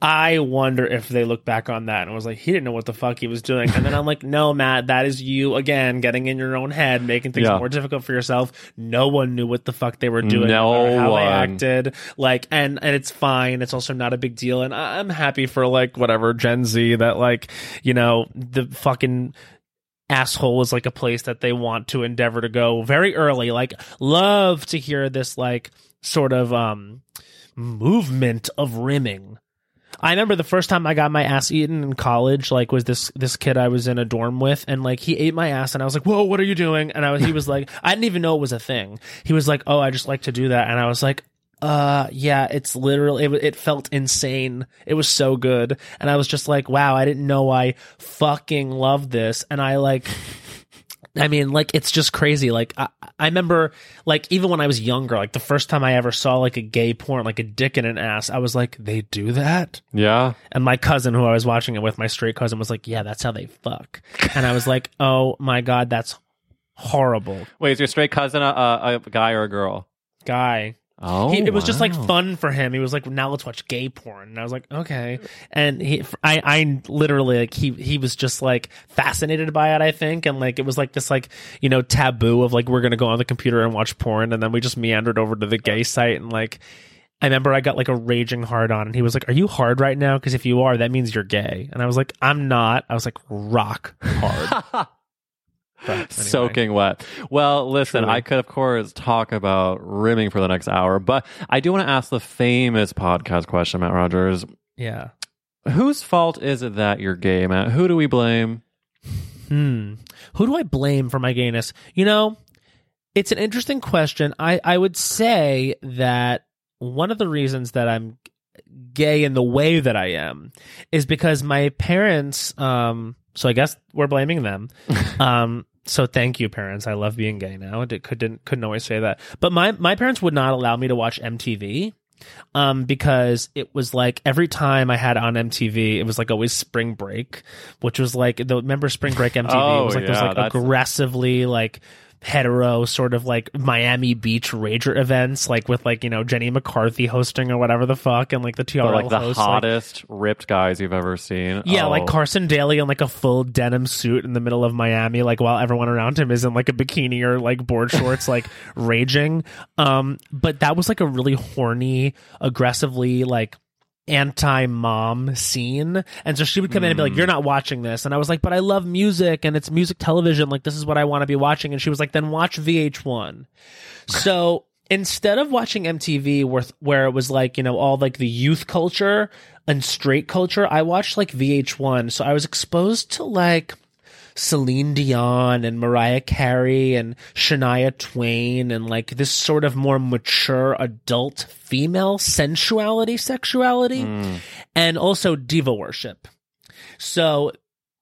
[SPEAKER 2] I wonder if they look back on that and was like, he didn't know what the fuck he was doing. And then I'm like, no, Matt, that is you again getting in your own head, making things
[SPEAKER 3] Yeah.
[SPEAKER 2] more difficult for yourself. No one knew what the fuck they were doing,
[SPEAKER 3] No
[SPEAKER 2] or how they acted. Like, and and it's fine. It's also not a big deal. And I- I'm happy for like whatever Gen Z that like, you know, the fucking asshole is like a place that they want to endeavor to go very early. Like, love to hear this like sort of um movement of rimming. I remember the first time I got my ass eaten in college, like was this this kid I was in a dorm with, and like he ate my ass, and I was like, "Whoa, what are you doing?" And I was, he was like, I didn't even know it was a thing. He was like, "Oh, I just like to do that," and I was like, "Uh, yeah, it's literally it, it felt insane. It was so good." And I was just like, "Wow, I didn't know I fucking loved this." And I like I mean, like it's just crazy. Like I, I remember, like even when I was younger, like the first time I ever saw like a gay porn, like a dick in an ass, I was like, they do that.
[SPEAKER 3] yeah.
[SPEAKER 2] And my cousin, who I was watching it with, my straight cousin, was like, yeah, that's how they fuck. And I was like, oh my god, that's horrible,
[SPEAKER 3] Wait, is your straight cousin a, a, a guy or a girl?
[SPEAKER 2] guy.
[SPEAKER 3] Oh,
[SPEAKER 2] He, it was just like
[SPEAKER 3] oh,
[SPEAKER 2] fun for him. He was like, "Now let's watch gay porn." And I was like, "Okay." And he, I, I literally like he, he was just like fascinated by it. I think, and like it was like this like you know taboo of like we're gonna go on the computer and watch porn, and then we just meandered over to the gay site and like. I remember I got like a raging hard on, and he was like, "Are you hard right now? Because if you are, that means you're gay." And I was like, "I'm not." I was like, "Rock hard." Anyway.
[SPEAKER 3] Soaking wet. Well, listen,
[SPEAKER 2] Truly.
[SPEAKER 3] I could, of course, talk about rimming for the next hour, but I do want to ask the famous podcast question, Matt Rogers.
[SPEAKER 2] Yeah.
[SPEAKER 3] Whose fault is it that you're gay, Matt? Who do we blame?
[SPEAKER 2] Hmm. Who do I blame for my gayness? You know, it's an interesting question. I, I would say that one of the reasons that I'm gay in the way that I am is because my parents, um, so I guess we're blaming them. um, so thank you, parents. I love being gay now. It couldn't couldn't always say that, but my my parents would not allow me to watch MTV um, because it was like every time I had on MTV, it was like always Spring Break, which was like the remember Spring Break MTV
[SPEAKER 3] Oh,
[SPEAKER 2] it was like those
[SPEAKER 3] yeah,
[SPEAKER 2] like aggressively like hetero sort of like Miami Beach rager events, like with like you know Jenny McCarthy hosting or whatever the fuck, and like the TRL
[SPEAKER 3] But like the
[SPEAKER 2] hosts, like-
[SPEAKER 3] hottest ripped guys you've ever seen.
[SPEAKER 2] yeah,
[SPEAKER 3] Oh.
[SPEAKER 2] like Carson Daly in like a full denim suit in the middle of Miami, like while everyone around him is in like a bikini or like board shorts, like raging. Um, but that was like a really horny, aggressively like anti-mom scene. And so she would come in and be like hmm. you're not watching this. And i was like but i love music and it's music television. Like this is what i want to be watching. And she was like then watch vh1 so instead of watching MTV where where it was like, you know, all like the youth culture and straight culture, I watched like VH1. So I was exposed to like Celine Dion and Mariah Carey and Shania Twain and like this sort of more mature adult female sensuality, sexuality, and also diva worship. So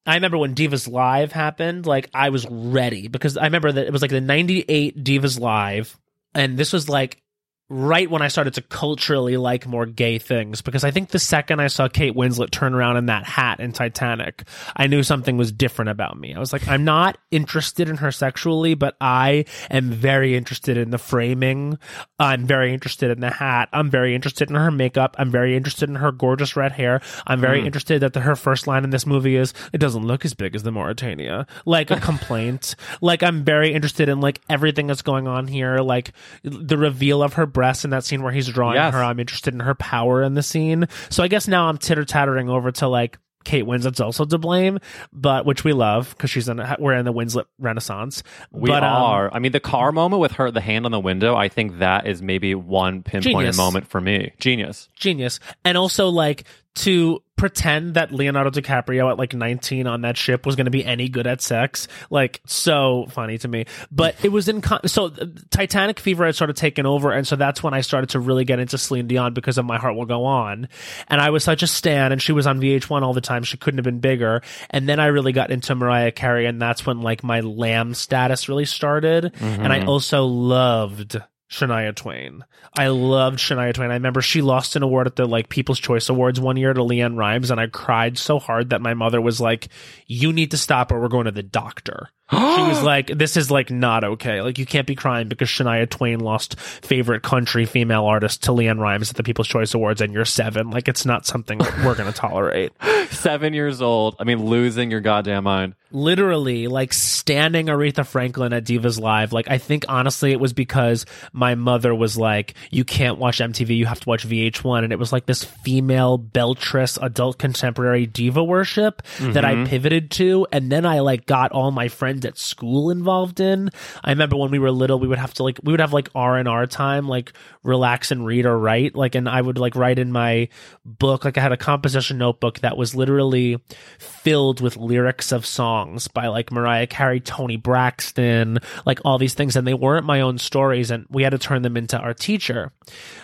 [SPEAKER 2] I remember when Divas Live happened, like I was ready because I remember that it was like the 98 Divas Live and this was like right when I started to culturally like more gay things because I think the second I saw Kate Winslet turn around in that hat in Titanic, I knew something was different about me. I was like, I'm not interested in her sexually, but I am very interested in the framing. I'm very interested in the hat. I'm very interested in her makeup. I'm very interested in her gorgeous red hair. I'm very hmm. interested that the, her first line in this movie is, it doesn't look as big as the Mauretania. Like a complaint. like I'm very interested in like everything that's going on here. Like the reveal of her breasts in that scene where he's drawing
[SPEAKER 3] Yes.
[SPEAKER 2] her. I'm interested in her power in the scene. So I guess now I'm titter tattering over to like Kate Winslet's also to blame, but which we love because she's in. A, we're in the Winslet Renaissance.
[SPEAKER 3] We
[SPEAKER 2] but, um,
[SPEAKER 3] are. I mean, the car moment with her, the hand on the window. I think that is maybe one pinpointed
[SPEAKER 2] Genius.
[SPEAKER 3] moment for me. Genius.
[SPEAKER 2] genius and also like to pretend that leonardo dicaprio at like 19 on that ship was going to be any good at sex like so funny to me. But it was in con- so uh, titanic fever had sort of taken over and so that's when i started to really get into celine dion because of my heart will go on. And i was such a stan and she was on vh1 all the time she couldn't have been bigger. And then i really got into mariah carey and that's when like my lamb status really started. And i also loved Shania Twain. I loved Shania Twain. I remember she lost an award at the like People's Choice Awards one year to LeAnn Rimes, and I cried so hard that my mother was like, "You need to stop, or we're going to the doctor." She was like, "This is like not okay. Like you can't be crying because Shania Twain lost favorite country female artist to LeAnn Rimes at the People's Choice Awards, and you're seven. Like it's not something we're going to tolerate."
[SPEAKER 3] Seven years old. I mean, losing your goddamn mind.
[SPEAKER 2] literally like standing Aretha Franklin at Divas Live. Like I think honestly it was because my mother was like, "You can't watch MTV. You have to watch VH1," and it was like this female beltress adult contemporary diva worship that I mm-hmm. pivoted to, and then I like got all my friends at school involved in. I remember when we were little, we would have to like we would have like R and R time, like relax and read or write, like, and I would like write in my book, like I had a composition notebook that was literally filled with lyrics of songs by like Mariah Carey, Toni Braxton, like all these things. And they weren't my own stories. And we had to turn them into our teacher.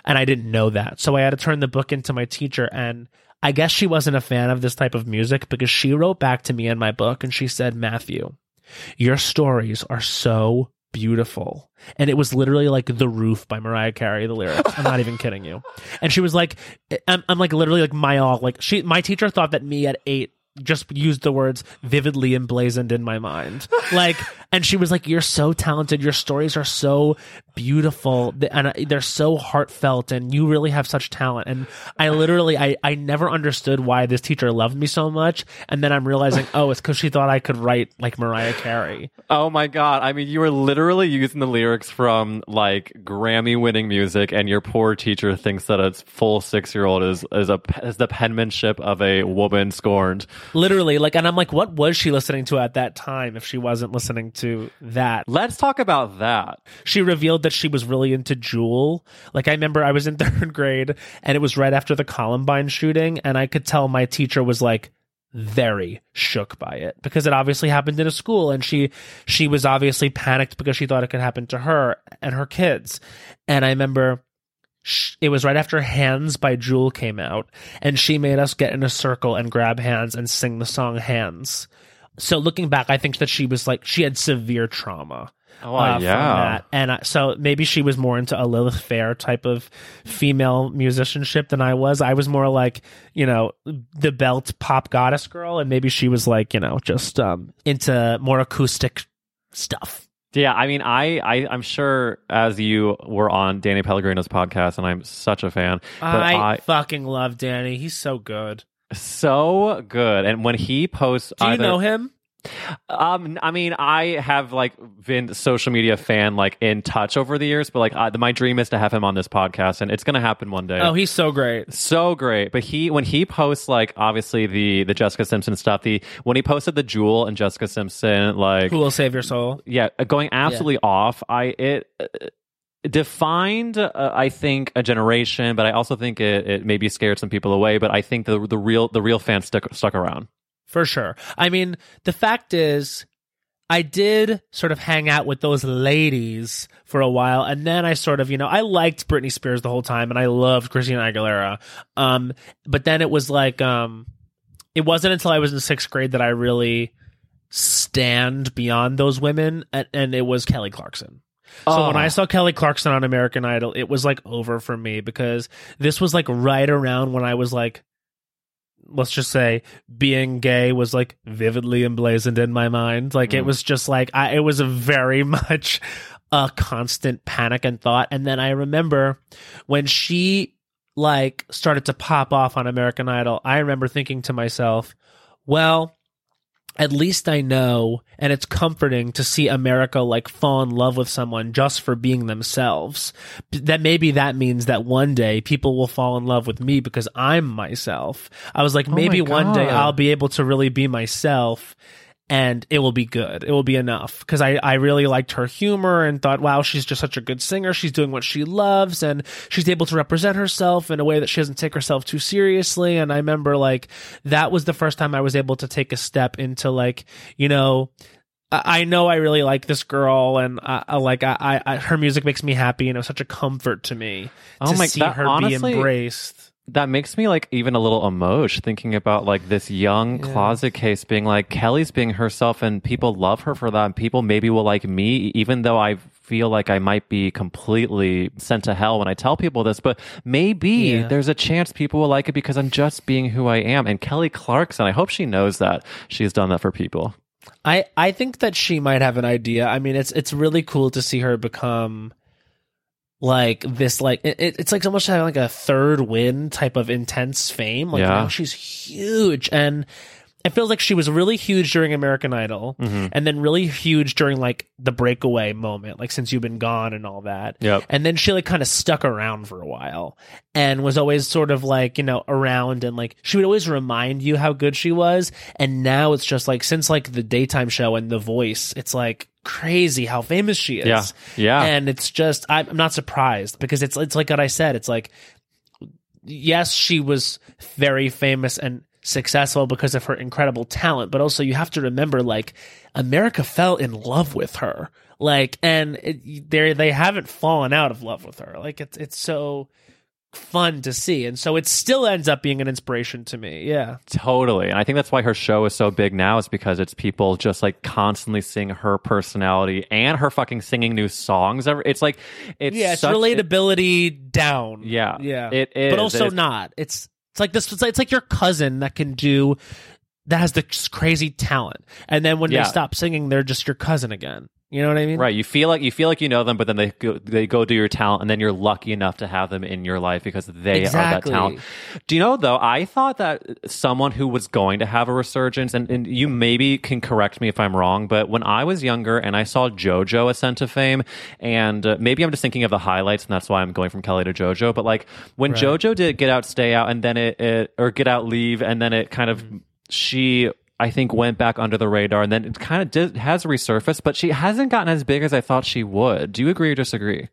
[SPEAKER 2] And I didn't know that. So I had to turn the book into my teacher. And I guess she wasn't a fan of this type of music because she wrote back to me in my book and she said, Matthew, your stories are so beautiful. And it was literally like The Roof by Mariah Carey, the lyrics. I'm not even kidding you. And she was like, I'm, I'm like literally like my all. Like she, my teacher thought that me at eight just used the words vividly emblazoned in my mind. Like, and she was like, "You're so talented. Your stories are so beautiful, and they're so heartfelt, and you really have such talent." And I literally, I, I never understood why this teacher loved me so much, and then I'm realizing, oh, it's because she thought I could write like Mariah Carey.
[SPEAKER 3] Oh my god! I mean, you were literally using the lyrics from like Grammy-winning music, and your poor teacher thinks that a full six-year-old is is a is the penmanship of a woman scorned.
[SPEAKER 2] Literally, like, and I'm like, what was she listening to at that time if she wasn't listening to that?
[SPEAKER 3] Let's talk about that.
[SPEAKER 2] she revealed that she was really into Jewel. Like I remember I was in third grade and it was right after the Columbine shooting and I could tell my teacher was like very shook by it because it obviously happened in a school and she she was obviously panicked because she thought it could happen to her and her kids. And I remember it was right after Hands by Jewel came out and she made us get in a circle and grab hands and sing the song Hands. So looking back, I think that she was like she had severe trauma
[SPEAKER 3] Oh
[SPEAKER 2] uh, from
[SPEAKER 3] yeah.
[SPEAKER 2] that. And uh, so maybe she was more into a Lilith Fair type of female musicianship than I was. I was more like, you know, the belt pop goddess girl, and maybe she was like, you know, just um, into more acoustic stuff.
[SPEAKER 3] Yeah, I mean, I, I, I'm sure as you were on Danny Pellegrino's podcast, and I'm such a fan. But
[SPEAKER 2] I,
[SPEAKER 3] I,
[SPEAKER 2] fucking love Danny. He's so good.
[SPEAKER 3] So good, and when he posts,
[SPEAKER 2] Do you
[SPEAKER 3] either,
[SPEAKER 2] know him?
[SPEAKER 3] Um, I mean, I have like been social media fan like in touch over the years, but like uh, my dream is to have him on this podcast, and it's gonna happen one day.
[SPEAKER 2] Oh, he's so great.
[SPEAKER 3] so great. But he when he posts like obviously the the Jessica Simpson stuff, the when he posted the Jewel and Jessica Simpson, like
[SPEAKER 2] Who will save your soul?
[SPEAKER 3] yeah, uh, going absolutely off. I it. Defined uh, i think a generation but i also think it, it maybe scared some people away but i think the the real the real fans stuck stuck around
[SPEAKER 2] For sure. I mean, the fact is, I did sort of hang out with those ladies for a while, and then I sort of, you know, I liked Britney Spears the whole time, and I loved Christina Aguilera. Um, but then it was like, um, it wasn't until I was in sixth grade that I really stand beyond those women, and, and it was Kelly Clarkson. So when I ah. saw Kelly Clarkson on American Idol, it was like over for me because this was like right around when I was like, let's just say being gay was like vividly emblazoned in my mind. Like it mm. was just like I it was a very much a constant panic and thought. And then I remember when she like started to pop off on American Idol, I remember thinking to myself, well, at least I know, and it's comforting to see America like fall in love with someone just for being themselves. That maybe that means that one day people will fall in love with me because I'm myself. I was like, oh maybe
[SPEAKER 3] my
[SPEAKER 2] one day I'll be able to really be myself and it will be good. It will be enough because I, I really liked her humor and thought, wow, she's just such a good singer. She's doing what she loves and she's able to represent herself in a way that she doesn't take herself too seriously. And I remember like that was the first time I was able to take a step into like, you know, I know I really like this girl, and I, I like I, I, I, her music makes me happy, and it was such a comfort to me
[SPEAKER 3] Oh
[SPEAKER 2] to
[SPEAKER 3] my-
[SPEAKER 2] see
[SPEAKER 3] that
[SPEAKER 2] her
[SPEAKER 3] honestly-
[SPEAKER 2] be embraced.
[SPEAKER 3] That makes me like even a little emotion thinking about like this young closet case being like Kelly's being herself and people love her for that and people maybe will like me even though I feel like I might be completely sent to hell when I tell people this but maybe
[SPEAKER 2] Yeah.
[SPEAKER 3] there's a chance people will like it because I'm just being who I am and Kelly Clarkson I hope she knows that she's done that for people
[SPEAKER 2] I I think that she might have an idea. I mean, it's it's really cool to see her become like this like it, it- it's like almost having like a third win type of intense fame like
[SPEAKER 3] Yeah.
[SPEAKER 2] now she's huge and it feels like she was really huge during american idol
[SPEAKER 3] Mm-hmm.
[SPEAKER 2] and then really huge during like the breakaway moment like since you've been gone and all that
[SPEAKER 3] Yep.
[SPEAKER 2] and then she like kind of stuck around for a while and was always sort of like you know around and like she would always remind you how good she was and now it's just like since like the daytime show and the voice it's like crazy how famous she is
[SPEAKER 3] Yeah. Yeah.
[SPEAKER 2] and it's just I'm I'm not surprised because it's it's like what I said it's like yes she was very famous and successful because of her incredible talent but also you have to remember like America fell in love with her. Like and they they haven't fallen out of love with her. Like it's it's so fun to see. And so it still ends up being an inspiration to me. Yeah.
[SPEAKER 3] Totally. And I think that's why her show is so big now is because it's people just like constantly seeing her personality and her fucking singing new songs. Every- It's like it's
[SPEAKER 2] yeah it's
[SPEAKER 3] such-
[SPEAKER 2] relatability down.
[SPEAKER 3] Yeah,
[SPEAKER 2] yeah.
[SPEAKER 3] It is.
[SPEAKER 2] but also
[SPEAKER 3] It's-
[SPEAKER 2] not. It's it's like this it's like, your cousin that can do that has this crazy talent and then when
[SPEAKER 3] Yeah.
[SPEAKER 2] they stop singing they're just your cousin again you know what i mean
[SPEAKER 3] Right, you feel like you feel like you know them, but then they go, they go do your talent, and then you're lucky enough to have them in your life because they
[SPEAKER 2] Exactly.
[SPEAKER 3] are that talent. Do you know though? I thought that someone who was going to have a resurgence, and, and you maybe can correct me if I'm wrong, but when I was younger and I saw JoJo ascend to fame, and uh, maybe I'm just thinking of the highlights, and that's why I'm going from Kelly to JoJo. But like when JoJo did Get Out, Stay Out, and then it, it or Get Out, Leave, and then it kind of she I think went back under the radar and then it kind of did, has resurfaced, but she hasn't gotten as big as I thought she would. Do you agree or disagree?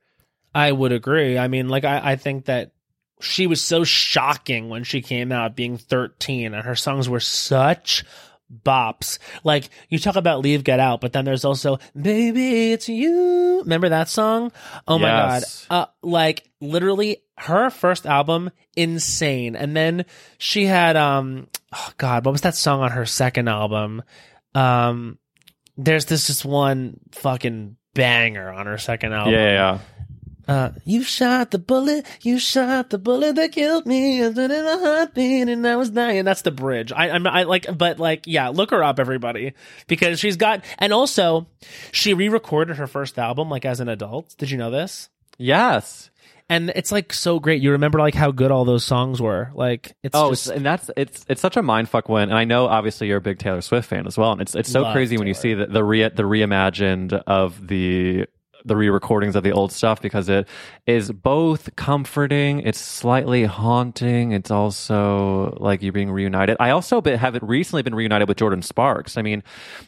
[SPEAKER 2] i would agree i mean like i, I think that she was so shocking when she came out being 13 and her songs were such bops. Like you talk about leave get out but then there's also baby it's you. Remember that song? Oh my god. Uh like literally her first album insane. And then she had um oh god what was that song on her second album? Um there's this just one fucking banger on her second album
[SPEAKER 3] yeah, yeah.
[SPEAKER 2] Uh, you shot the bullet, you shot the bullet that killed me, and then in a heartbeat, and I was dying. That's the bridge. I, I'm, I like, but like, yeah, look her up, everybody, because she's got, and also, she re-recorded her first album like as an adult. Did you know this?
[SPEAKER 3] Yes.
[SPEAKER 2] And it's like so great. You remember like how good all those songs were. Like it's
[SPEAKER 3] oh,
[SPEAKER 2] just
[SPEAKER 3] and that's it's it's such a mindfuck when, and I know obviously you're a big Taylor Swift fan as well, and it's it's so
[SPEAKER 2] Love
[SPEAKER 3] crazy when you see
[SPEAKER 2] Taylor.
[SPEAKER 3] the the re the reimagined of the the re-recordings of the old stuff because it is both comforting, it's slightly haunting, it's also like you're being reunited. I also be, have it recently been reunited with Jordin Sparks. I mean,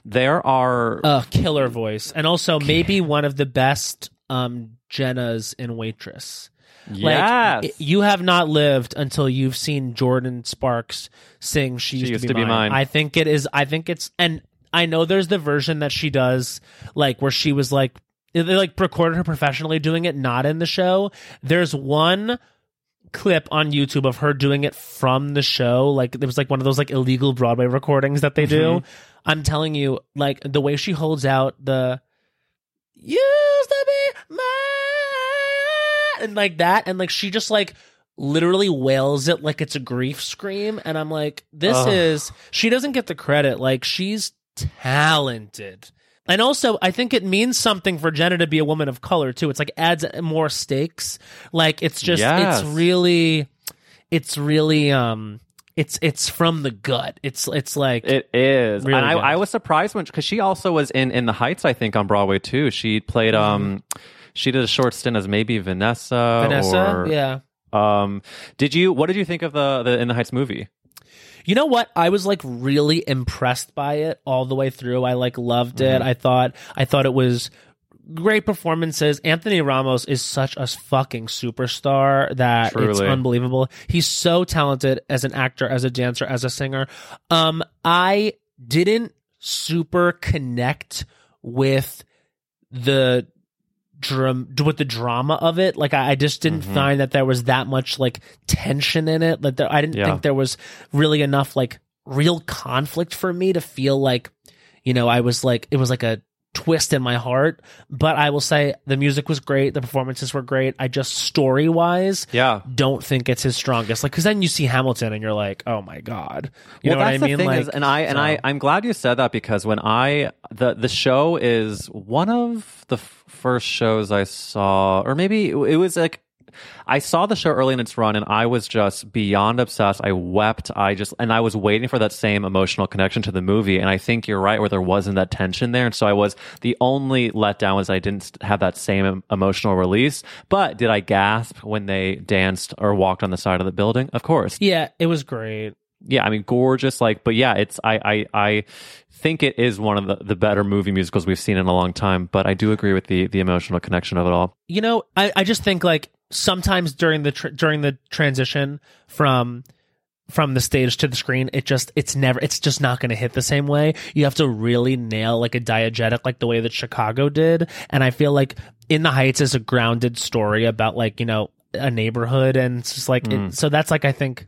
[SPEAKER 3] there are
[SPEAKER 2] a killer voice, and also maybe one of the best um Jennas in Waitress. Like,
[SPEAKER 3] yes.
[SPEAKER 2] i- you have not lived until you've seen Jordin Sparks sing "She Used, to, be, mine. I think it is. I think it's, and I know there's the version that she does, like where she was like they like recorded her professionally doing it, not in the show. There's one clip on YouTube of her doing it from the show. Like there was like one of those like illegal Broadway recordings that they do. Mm-hmm. I'm telling you, like the way she holds out the used to be mine and like that, and like she just like literally wails it like it's a grief scream, and I'm like, this
[SPEAKER 3] Ugh.
[SPEAKER 2] is she doesn't get the credit. Like she's talented. And also, I think it means something for Jenna to be a woman of color too. It's like adds more stakes. Like it's just,
[SPEAKER 3] Yes.
[SPEAKER 2] it's really, it's really, um, it's it's from the gut. It's it's like
[SPEAKER 3] It is,
[SPEAKER 2] Really
[SPEAKER 3] and I. I was surprised when because she also was in in the Heights, I think, on Broadway too. She played um, she did a short stint as maybe Vanessa.
[SPEAKER 2] Mm-hmm. Vanessa.
[SPEAKER 3] or,
[SPEAKER 2] yeah.
[SPEAKER 3] Um, did you? What did you think of the the In the Heights movie?
[SPEAKER 2] You know what? I was like really impressed by it all the way through. I like loved it.
[SPEAKER 3] Mm-hmm.
[SPEAKER 2] I thought I thought it was great performances. Anthony Ramos is such a fucking superstar that it's unbelievable. He's so talented as an actor, as a dancer, as a singer. Um I didn't super connect with the with the drama of it. Like I, I just didn't
[SPEAKER 3] Mm-hmm.
[SPEAKER 2] find that there was that much like tension in it. Like there, I didn't
[SPEAKER 3] Yeah.
[SPEAKER 2] think there was really enough like real conflict for me to feel like, you know, I was like it was like a twist in my heart. But I will say the music was great, the performances were great. I just story wise,
[SPEAKER 3] Yeah.
[SPEAKER 2] don't think it's his strongest. Like because then you see Hamilton and you're like, oh my god, you
[SPEAKER 3] well,
[SPEAKER 2] know what I mean? like,
[SPEAKER 3] is, and I and
[SPEAKER 2] so-
[SPEAKER 3] I I'm glad you said that because when I the the show is one of the f- first shows I saw, or maybe it was like. I saw the show early in its run and I was just beyond obsessed. I wept. I just, and I was waiting for that same emotional connection to the movie. And I think you're right where there wasn't that tension there. And so I was, the only letdown was I didn't have that same emotional release. But did I gasp when they danced or walked on the side of the building? Of course
[SPEAKER 2] yeah, it was great.
[SPEAKER 3] yeah, I mean, gorgeous. Like, but yeah, it's I I I think it is one of the, the better movie musicals we've seen in a long time. But I do agree with the the emotional connection of it all.
[SPEAKER 2] you know I, I just think like sometimes during the tr- during the transition from from the stage to the screen it just it's never it's just not going to hit the same way. You have to really nail like a diegetic like the way that chicago did. And i feel like in the heights is a grounded story about like you know a neighborhood and it's just like it, mm. so that's like i think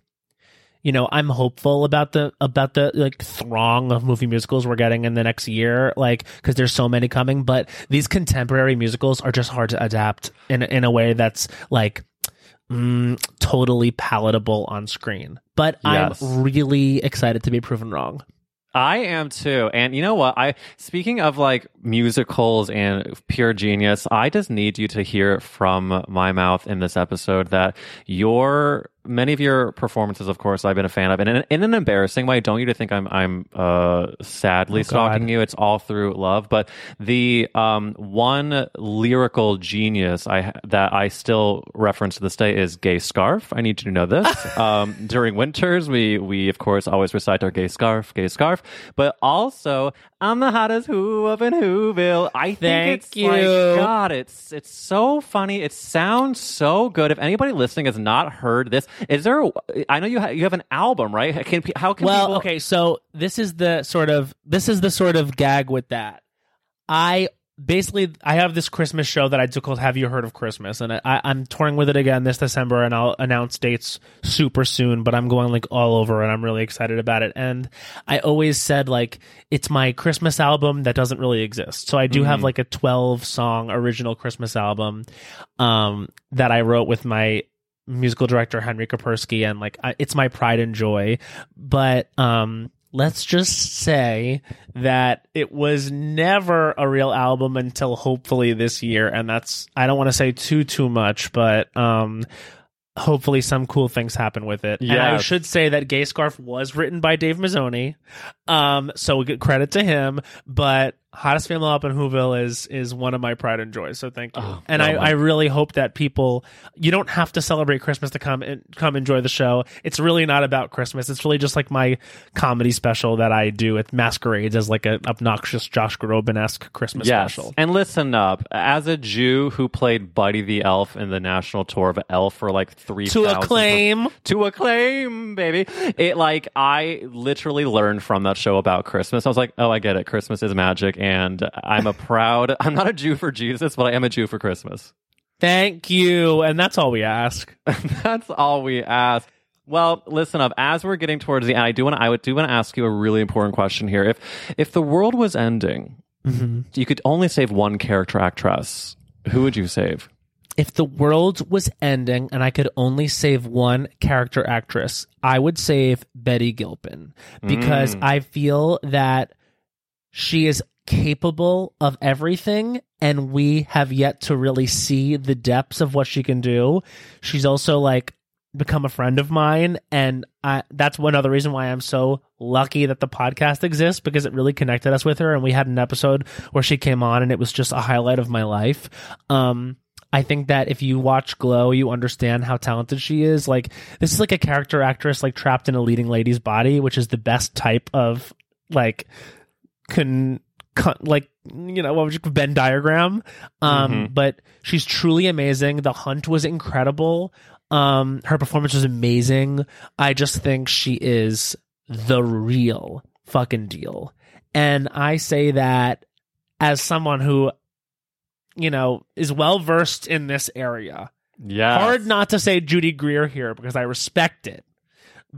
[SPEAKER 2] you know i'm hopeful about the about the like throng of movie musicals we're getting in the next year like because there's so many coming but these contemporary musicals are just hard to adapt in in a way that's like mm, totally palatable on screen but
[SPEAKER 3] Yes.
[SPEAKER 2] i'm really excited to be proven wrong
[SPEAKER 3] I am too. And you know what? I speaking of like musicals and pure genius, I just need you to hear from my mouth in this episode that your many of your performances, of course, I've been a fan of, and in, in an embarrassing way. Don't you to think I'm I'm uh, sadly
[SPEAKER 2] Oh,
[SPEAKER 3] stalking you? It's all through love. But the um, one lyrical genius I that I still reference to this day is "Gay Scarf." I need you to know this. um, during winters, we we of course always recite our "Gay Scarf," "Gay Scarf," but also "I'm the hottest who up in Whoville." I think
[SPEAKER 2] Thank
[SPEAKER 3] it's
[SPEAKER 2] you.
[SPEAKER 3] like God, it's it's so funny. It sounds so good. If anybody listening has not heard this, is there? I know you ha- you have an album, right? Can how can
[SPEAKER 2] well
[SPEAKER 3] people?
[SPEAKER 2] okay so this is the sort of this is the sort of gag with that i basically I have this Christmas show that I do called Have You Heard of Christmas, and I, I'm touring with it again this December, and I'll announce dates super soon. But I'm going like all over, and I'm really excited about it. And I always said like it's my Christmas album that doesn't really exist. So I do have like a 12 song original Christmas album um, that I wrote with my musical director Henry Koperski, and like I, it's my pride and joy. But um, let's just say that it was never a real album until hopefully this year. And that's i don't want to say too too much but um hopefully some cool things happen with it. And i should say that gay scarf was written by dave mazzoni. Um so we get credit to him. But hottest family up in whoville is is one of my pride and joys. so thank you
[SPEAKER 3] Oh,
[SPEAKER 2] and I, I really hope that people you don't have to celebrate christmas to come and come enjoy the show it's really not about christmas it's really just like my comedy special that i do it masquerades as like an obnoxious josh groban-esque christmas
[SPEAKER 3] Yes.
[SPEAKER 2] special
[SPEAKER 3] And listen up. As a Jew who played Buddy the Elf in the national tour of Elf for like three
[SPEAKER 2] to acclaim
[SPEAKER 3] to acclaim, baby. It like I literally learned from that show about Christmas. I was like, oh, I get it. Christmas is magic, and I'm a proud. I'm not a Jew for Jesus, but I am a Jew for Christmas.
[SPEAKER 2] thank you and that's all we ask
[SPEAKER 3] That's all we ask. Well, listen up. As we're getting towards the end, I do want to. I would do want to ask you a really important question here. If if the world was ending, mm-hmm. you could only save one character actress. Who would you save?
[SPEAKER 2] if the world was ending and I could only save one character actress, I would save Betty Gilpin because mm. I feel that she is capable of everything and we have yet to really see the depths of what she can do. She's also like become a friend of mine and I that's one other reason why I'm so lucky that the podcast exists because it really connected us with her and we had an episode where she came on and it was just a highlight of my life. Um I think that if you watch Glow, you understand how talented she is. Like this is like a character actress like trapped in a leading lady's body, which is the best type of like con like you know what would you Venn diagram. Um, but she's truly amazing. The hunt was incredible. Um, her performance was amazing. I just think she is the real fucking deal. And I say that as someone who, you know, is well versed in this area.
[SPEAKER 3] Yeah.
[SPEAKER 2] Hard not to say Judy Greer here because I respect it.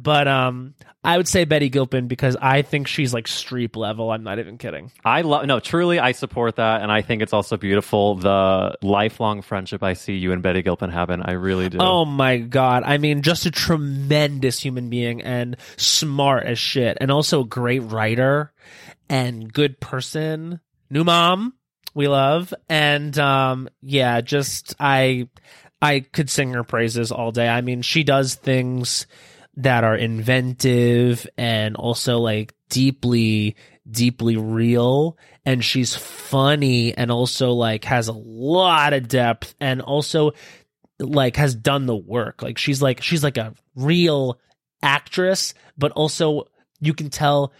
[SPEAKER 2] But um I would say Betty Gilpin because I think she's like streep level. I'm not even kidding.
[SPEAKER 3] I love no, truly I support that and I think it's also beautiful the lifelong friendship I see you and Betty Gilpin having. I really do.
[SPEAKER 2] Oh my god. I mean, just a tremendous human being and smart as shit and also a great writer and good person. New mom, we love. And um yeah, just I I could sing her praises all day. I mean, she does things that are inventive and also like deeply deeply real and she's funny and also like has a lot of depth and also like has done the work. Like she's like she's like a real actress, but also you can tell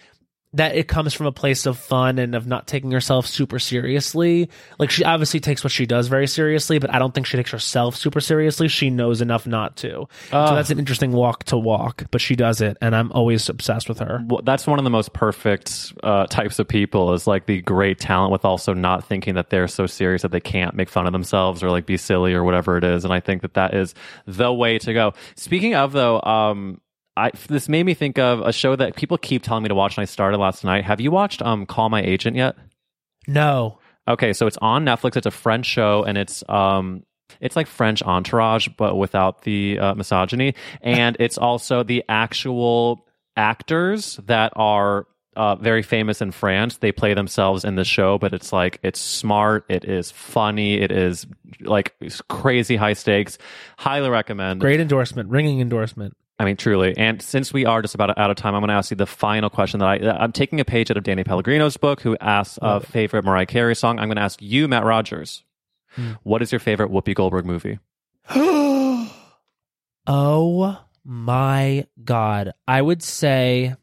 [SPEAKER 2] that it comes from a place of fun and of not taking herself super seriously. Like she obviously takes what she does very seriously, but I don't think she takes herself super seriously. She knows enough not to. so that's an interesting walk to walk, but she does it and I'm always obsessed with her.
[SPEAKER 3] Well, that's one of the most perfect uh, types of people is like the great talent with also not thinking that they're so serious that they can't make fun of themselves or like be silly or whatever it is and i think that that is the way to go speaking of though um I, this made me think of a show that people keep telling me to watch and i started last night have you watched um call my agent yet
[SPEAKER 2] No.
[SPEAKER 3] Okay, so it's on Netflix. It's a French show, and it's um, it's like French Entourage, but without the uh, misogyny. And it's also the actual actors that are uh, very famous in France. They play themselves in the show, but it's like it's smart. It is funny. It is like crazy high stakes. Highly recommend.
[SPEAKER 2] Great endorsement, ringing endorsement.
[SPEAKER 3] I mean, truly. And since we are just about out of time, I'm going to ask you the final question that I, uh, I'm taking a page out of Danny Pellegrino's book, who asks a favorite Mariah Carey song. I'm going to ask you, Matt Rogers, hmm. what is your favorite Whoopi Goldberg movie?
[SPEAKER 2] oh my god. I would say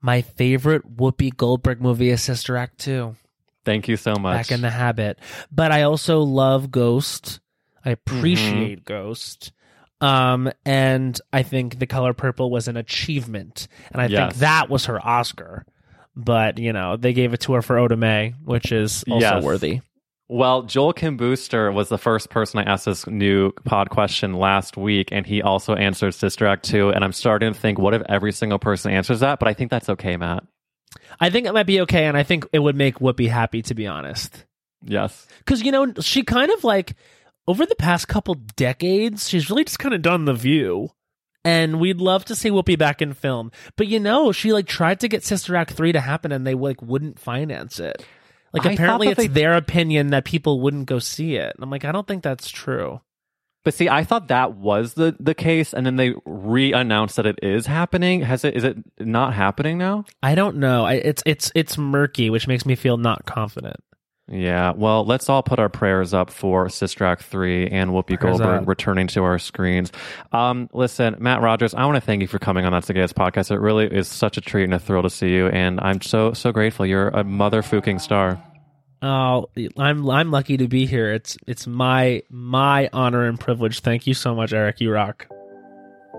[SPEAKER 2] my favorite Whoopi Goldberg movie is Sister Act 2.
[SPEAKER 3] Thank you so much.
[SPEAKER 2] Back in the Habit. But I also love Ghost. I mm-hmm. appreciate Ghost. Um and I think The Color Purple was an achievement and I
[SPEAKER 3] Yes.
[SPEAKER 2] think that was her Oscar. but you know they gave it to her for Oda Mae, which is also
[SPEAKER 3] Yes.
[SPEAKER 2] worthy.
[SPEAKER 3] Well, Joel Kim Booster was the first person I asked this new pod question last week, and he also answered Sister Act 2. And I'm starting to think, what if every single person answers that? But I think that's okay, Matt.
[SPEAKER 2] I think it might be okay, and I think it would make Whoopi happy to be honest.
[SPEAKER 3] Yes.
[SPEAKER 2] because you know she kind of like over the past couple decades she's really just kind of done the view and we'd love to see whoopi back in film but you know she like tried to get sister act 3 to happen and they like wouldn't finance it like
[SPEAKER 3] I
[SPEAKER 2] apparently it's
[SPEAKER 3] they-
[SPEAKER 2] their opinion that people wouldn't go see it and i'm like i don't think that's true
[SPEAKER 3] But see, I thought that was the, the case, and then they re-announced that it is happening. Has it? Is it not happening now?
[SPEAKER 2] i don't know I, it's it's it's murky which makes me feel not confident
[SPEAKER 3] Yeah. Well, let's all put our prayers up for Sister Act three and Whoopi
[SPEAKER 2] Prayers
[SPEAKER 3] Goldberg
[SPEAKER 2] up.
[SPEAKER 3] returning to our screens. Um, listen, Matt Rogers, I want to thank you for coming on That's the Gayest podcast. It really is such a treat and a thrill to see you, and I'm so so grateful. You're a mother fucking star.
[SPEAKER 2] Oh, I'm I'm lucky to be here. It's it's my my honor and privilege. Thank you so much, Eric. You rock.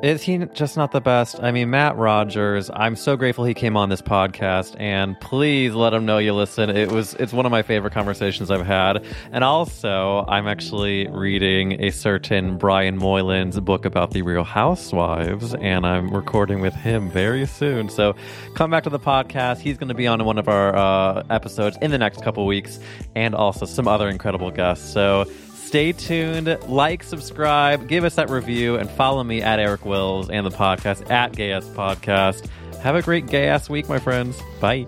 [SPEAKER 3] Is he just not the best? I mean, Matt Rogers. I'm so grateful he came on this podcast, and please let him know you listen. It was it's one of my favorite conversations I've had, and also I'm actually reading a certain Brian Moylan's book about the Real Housewives, and I'm recording with him very soon. So come back to the podcast. He's going to be on one of our uh, episodes in the next couple weeks, and also some other incredible guests. So Stay tuned, like, subscribe, give us that review, and follow me at Eric Wills and the podcast at Gay Ass Podcast. Have a great gay ass week, my friends. Bye.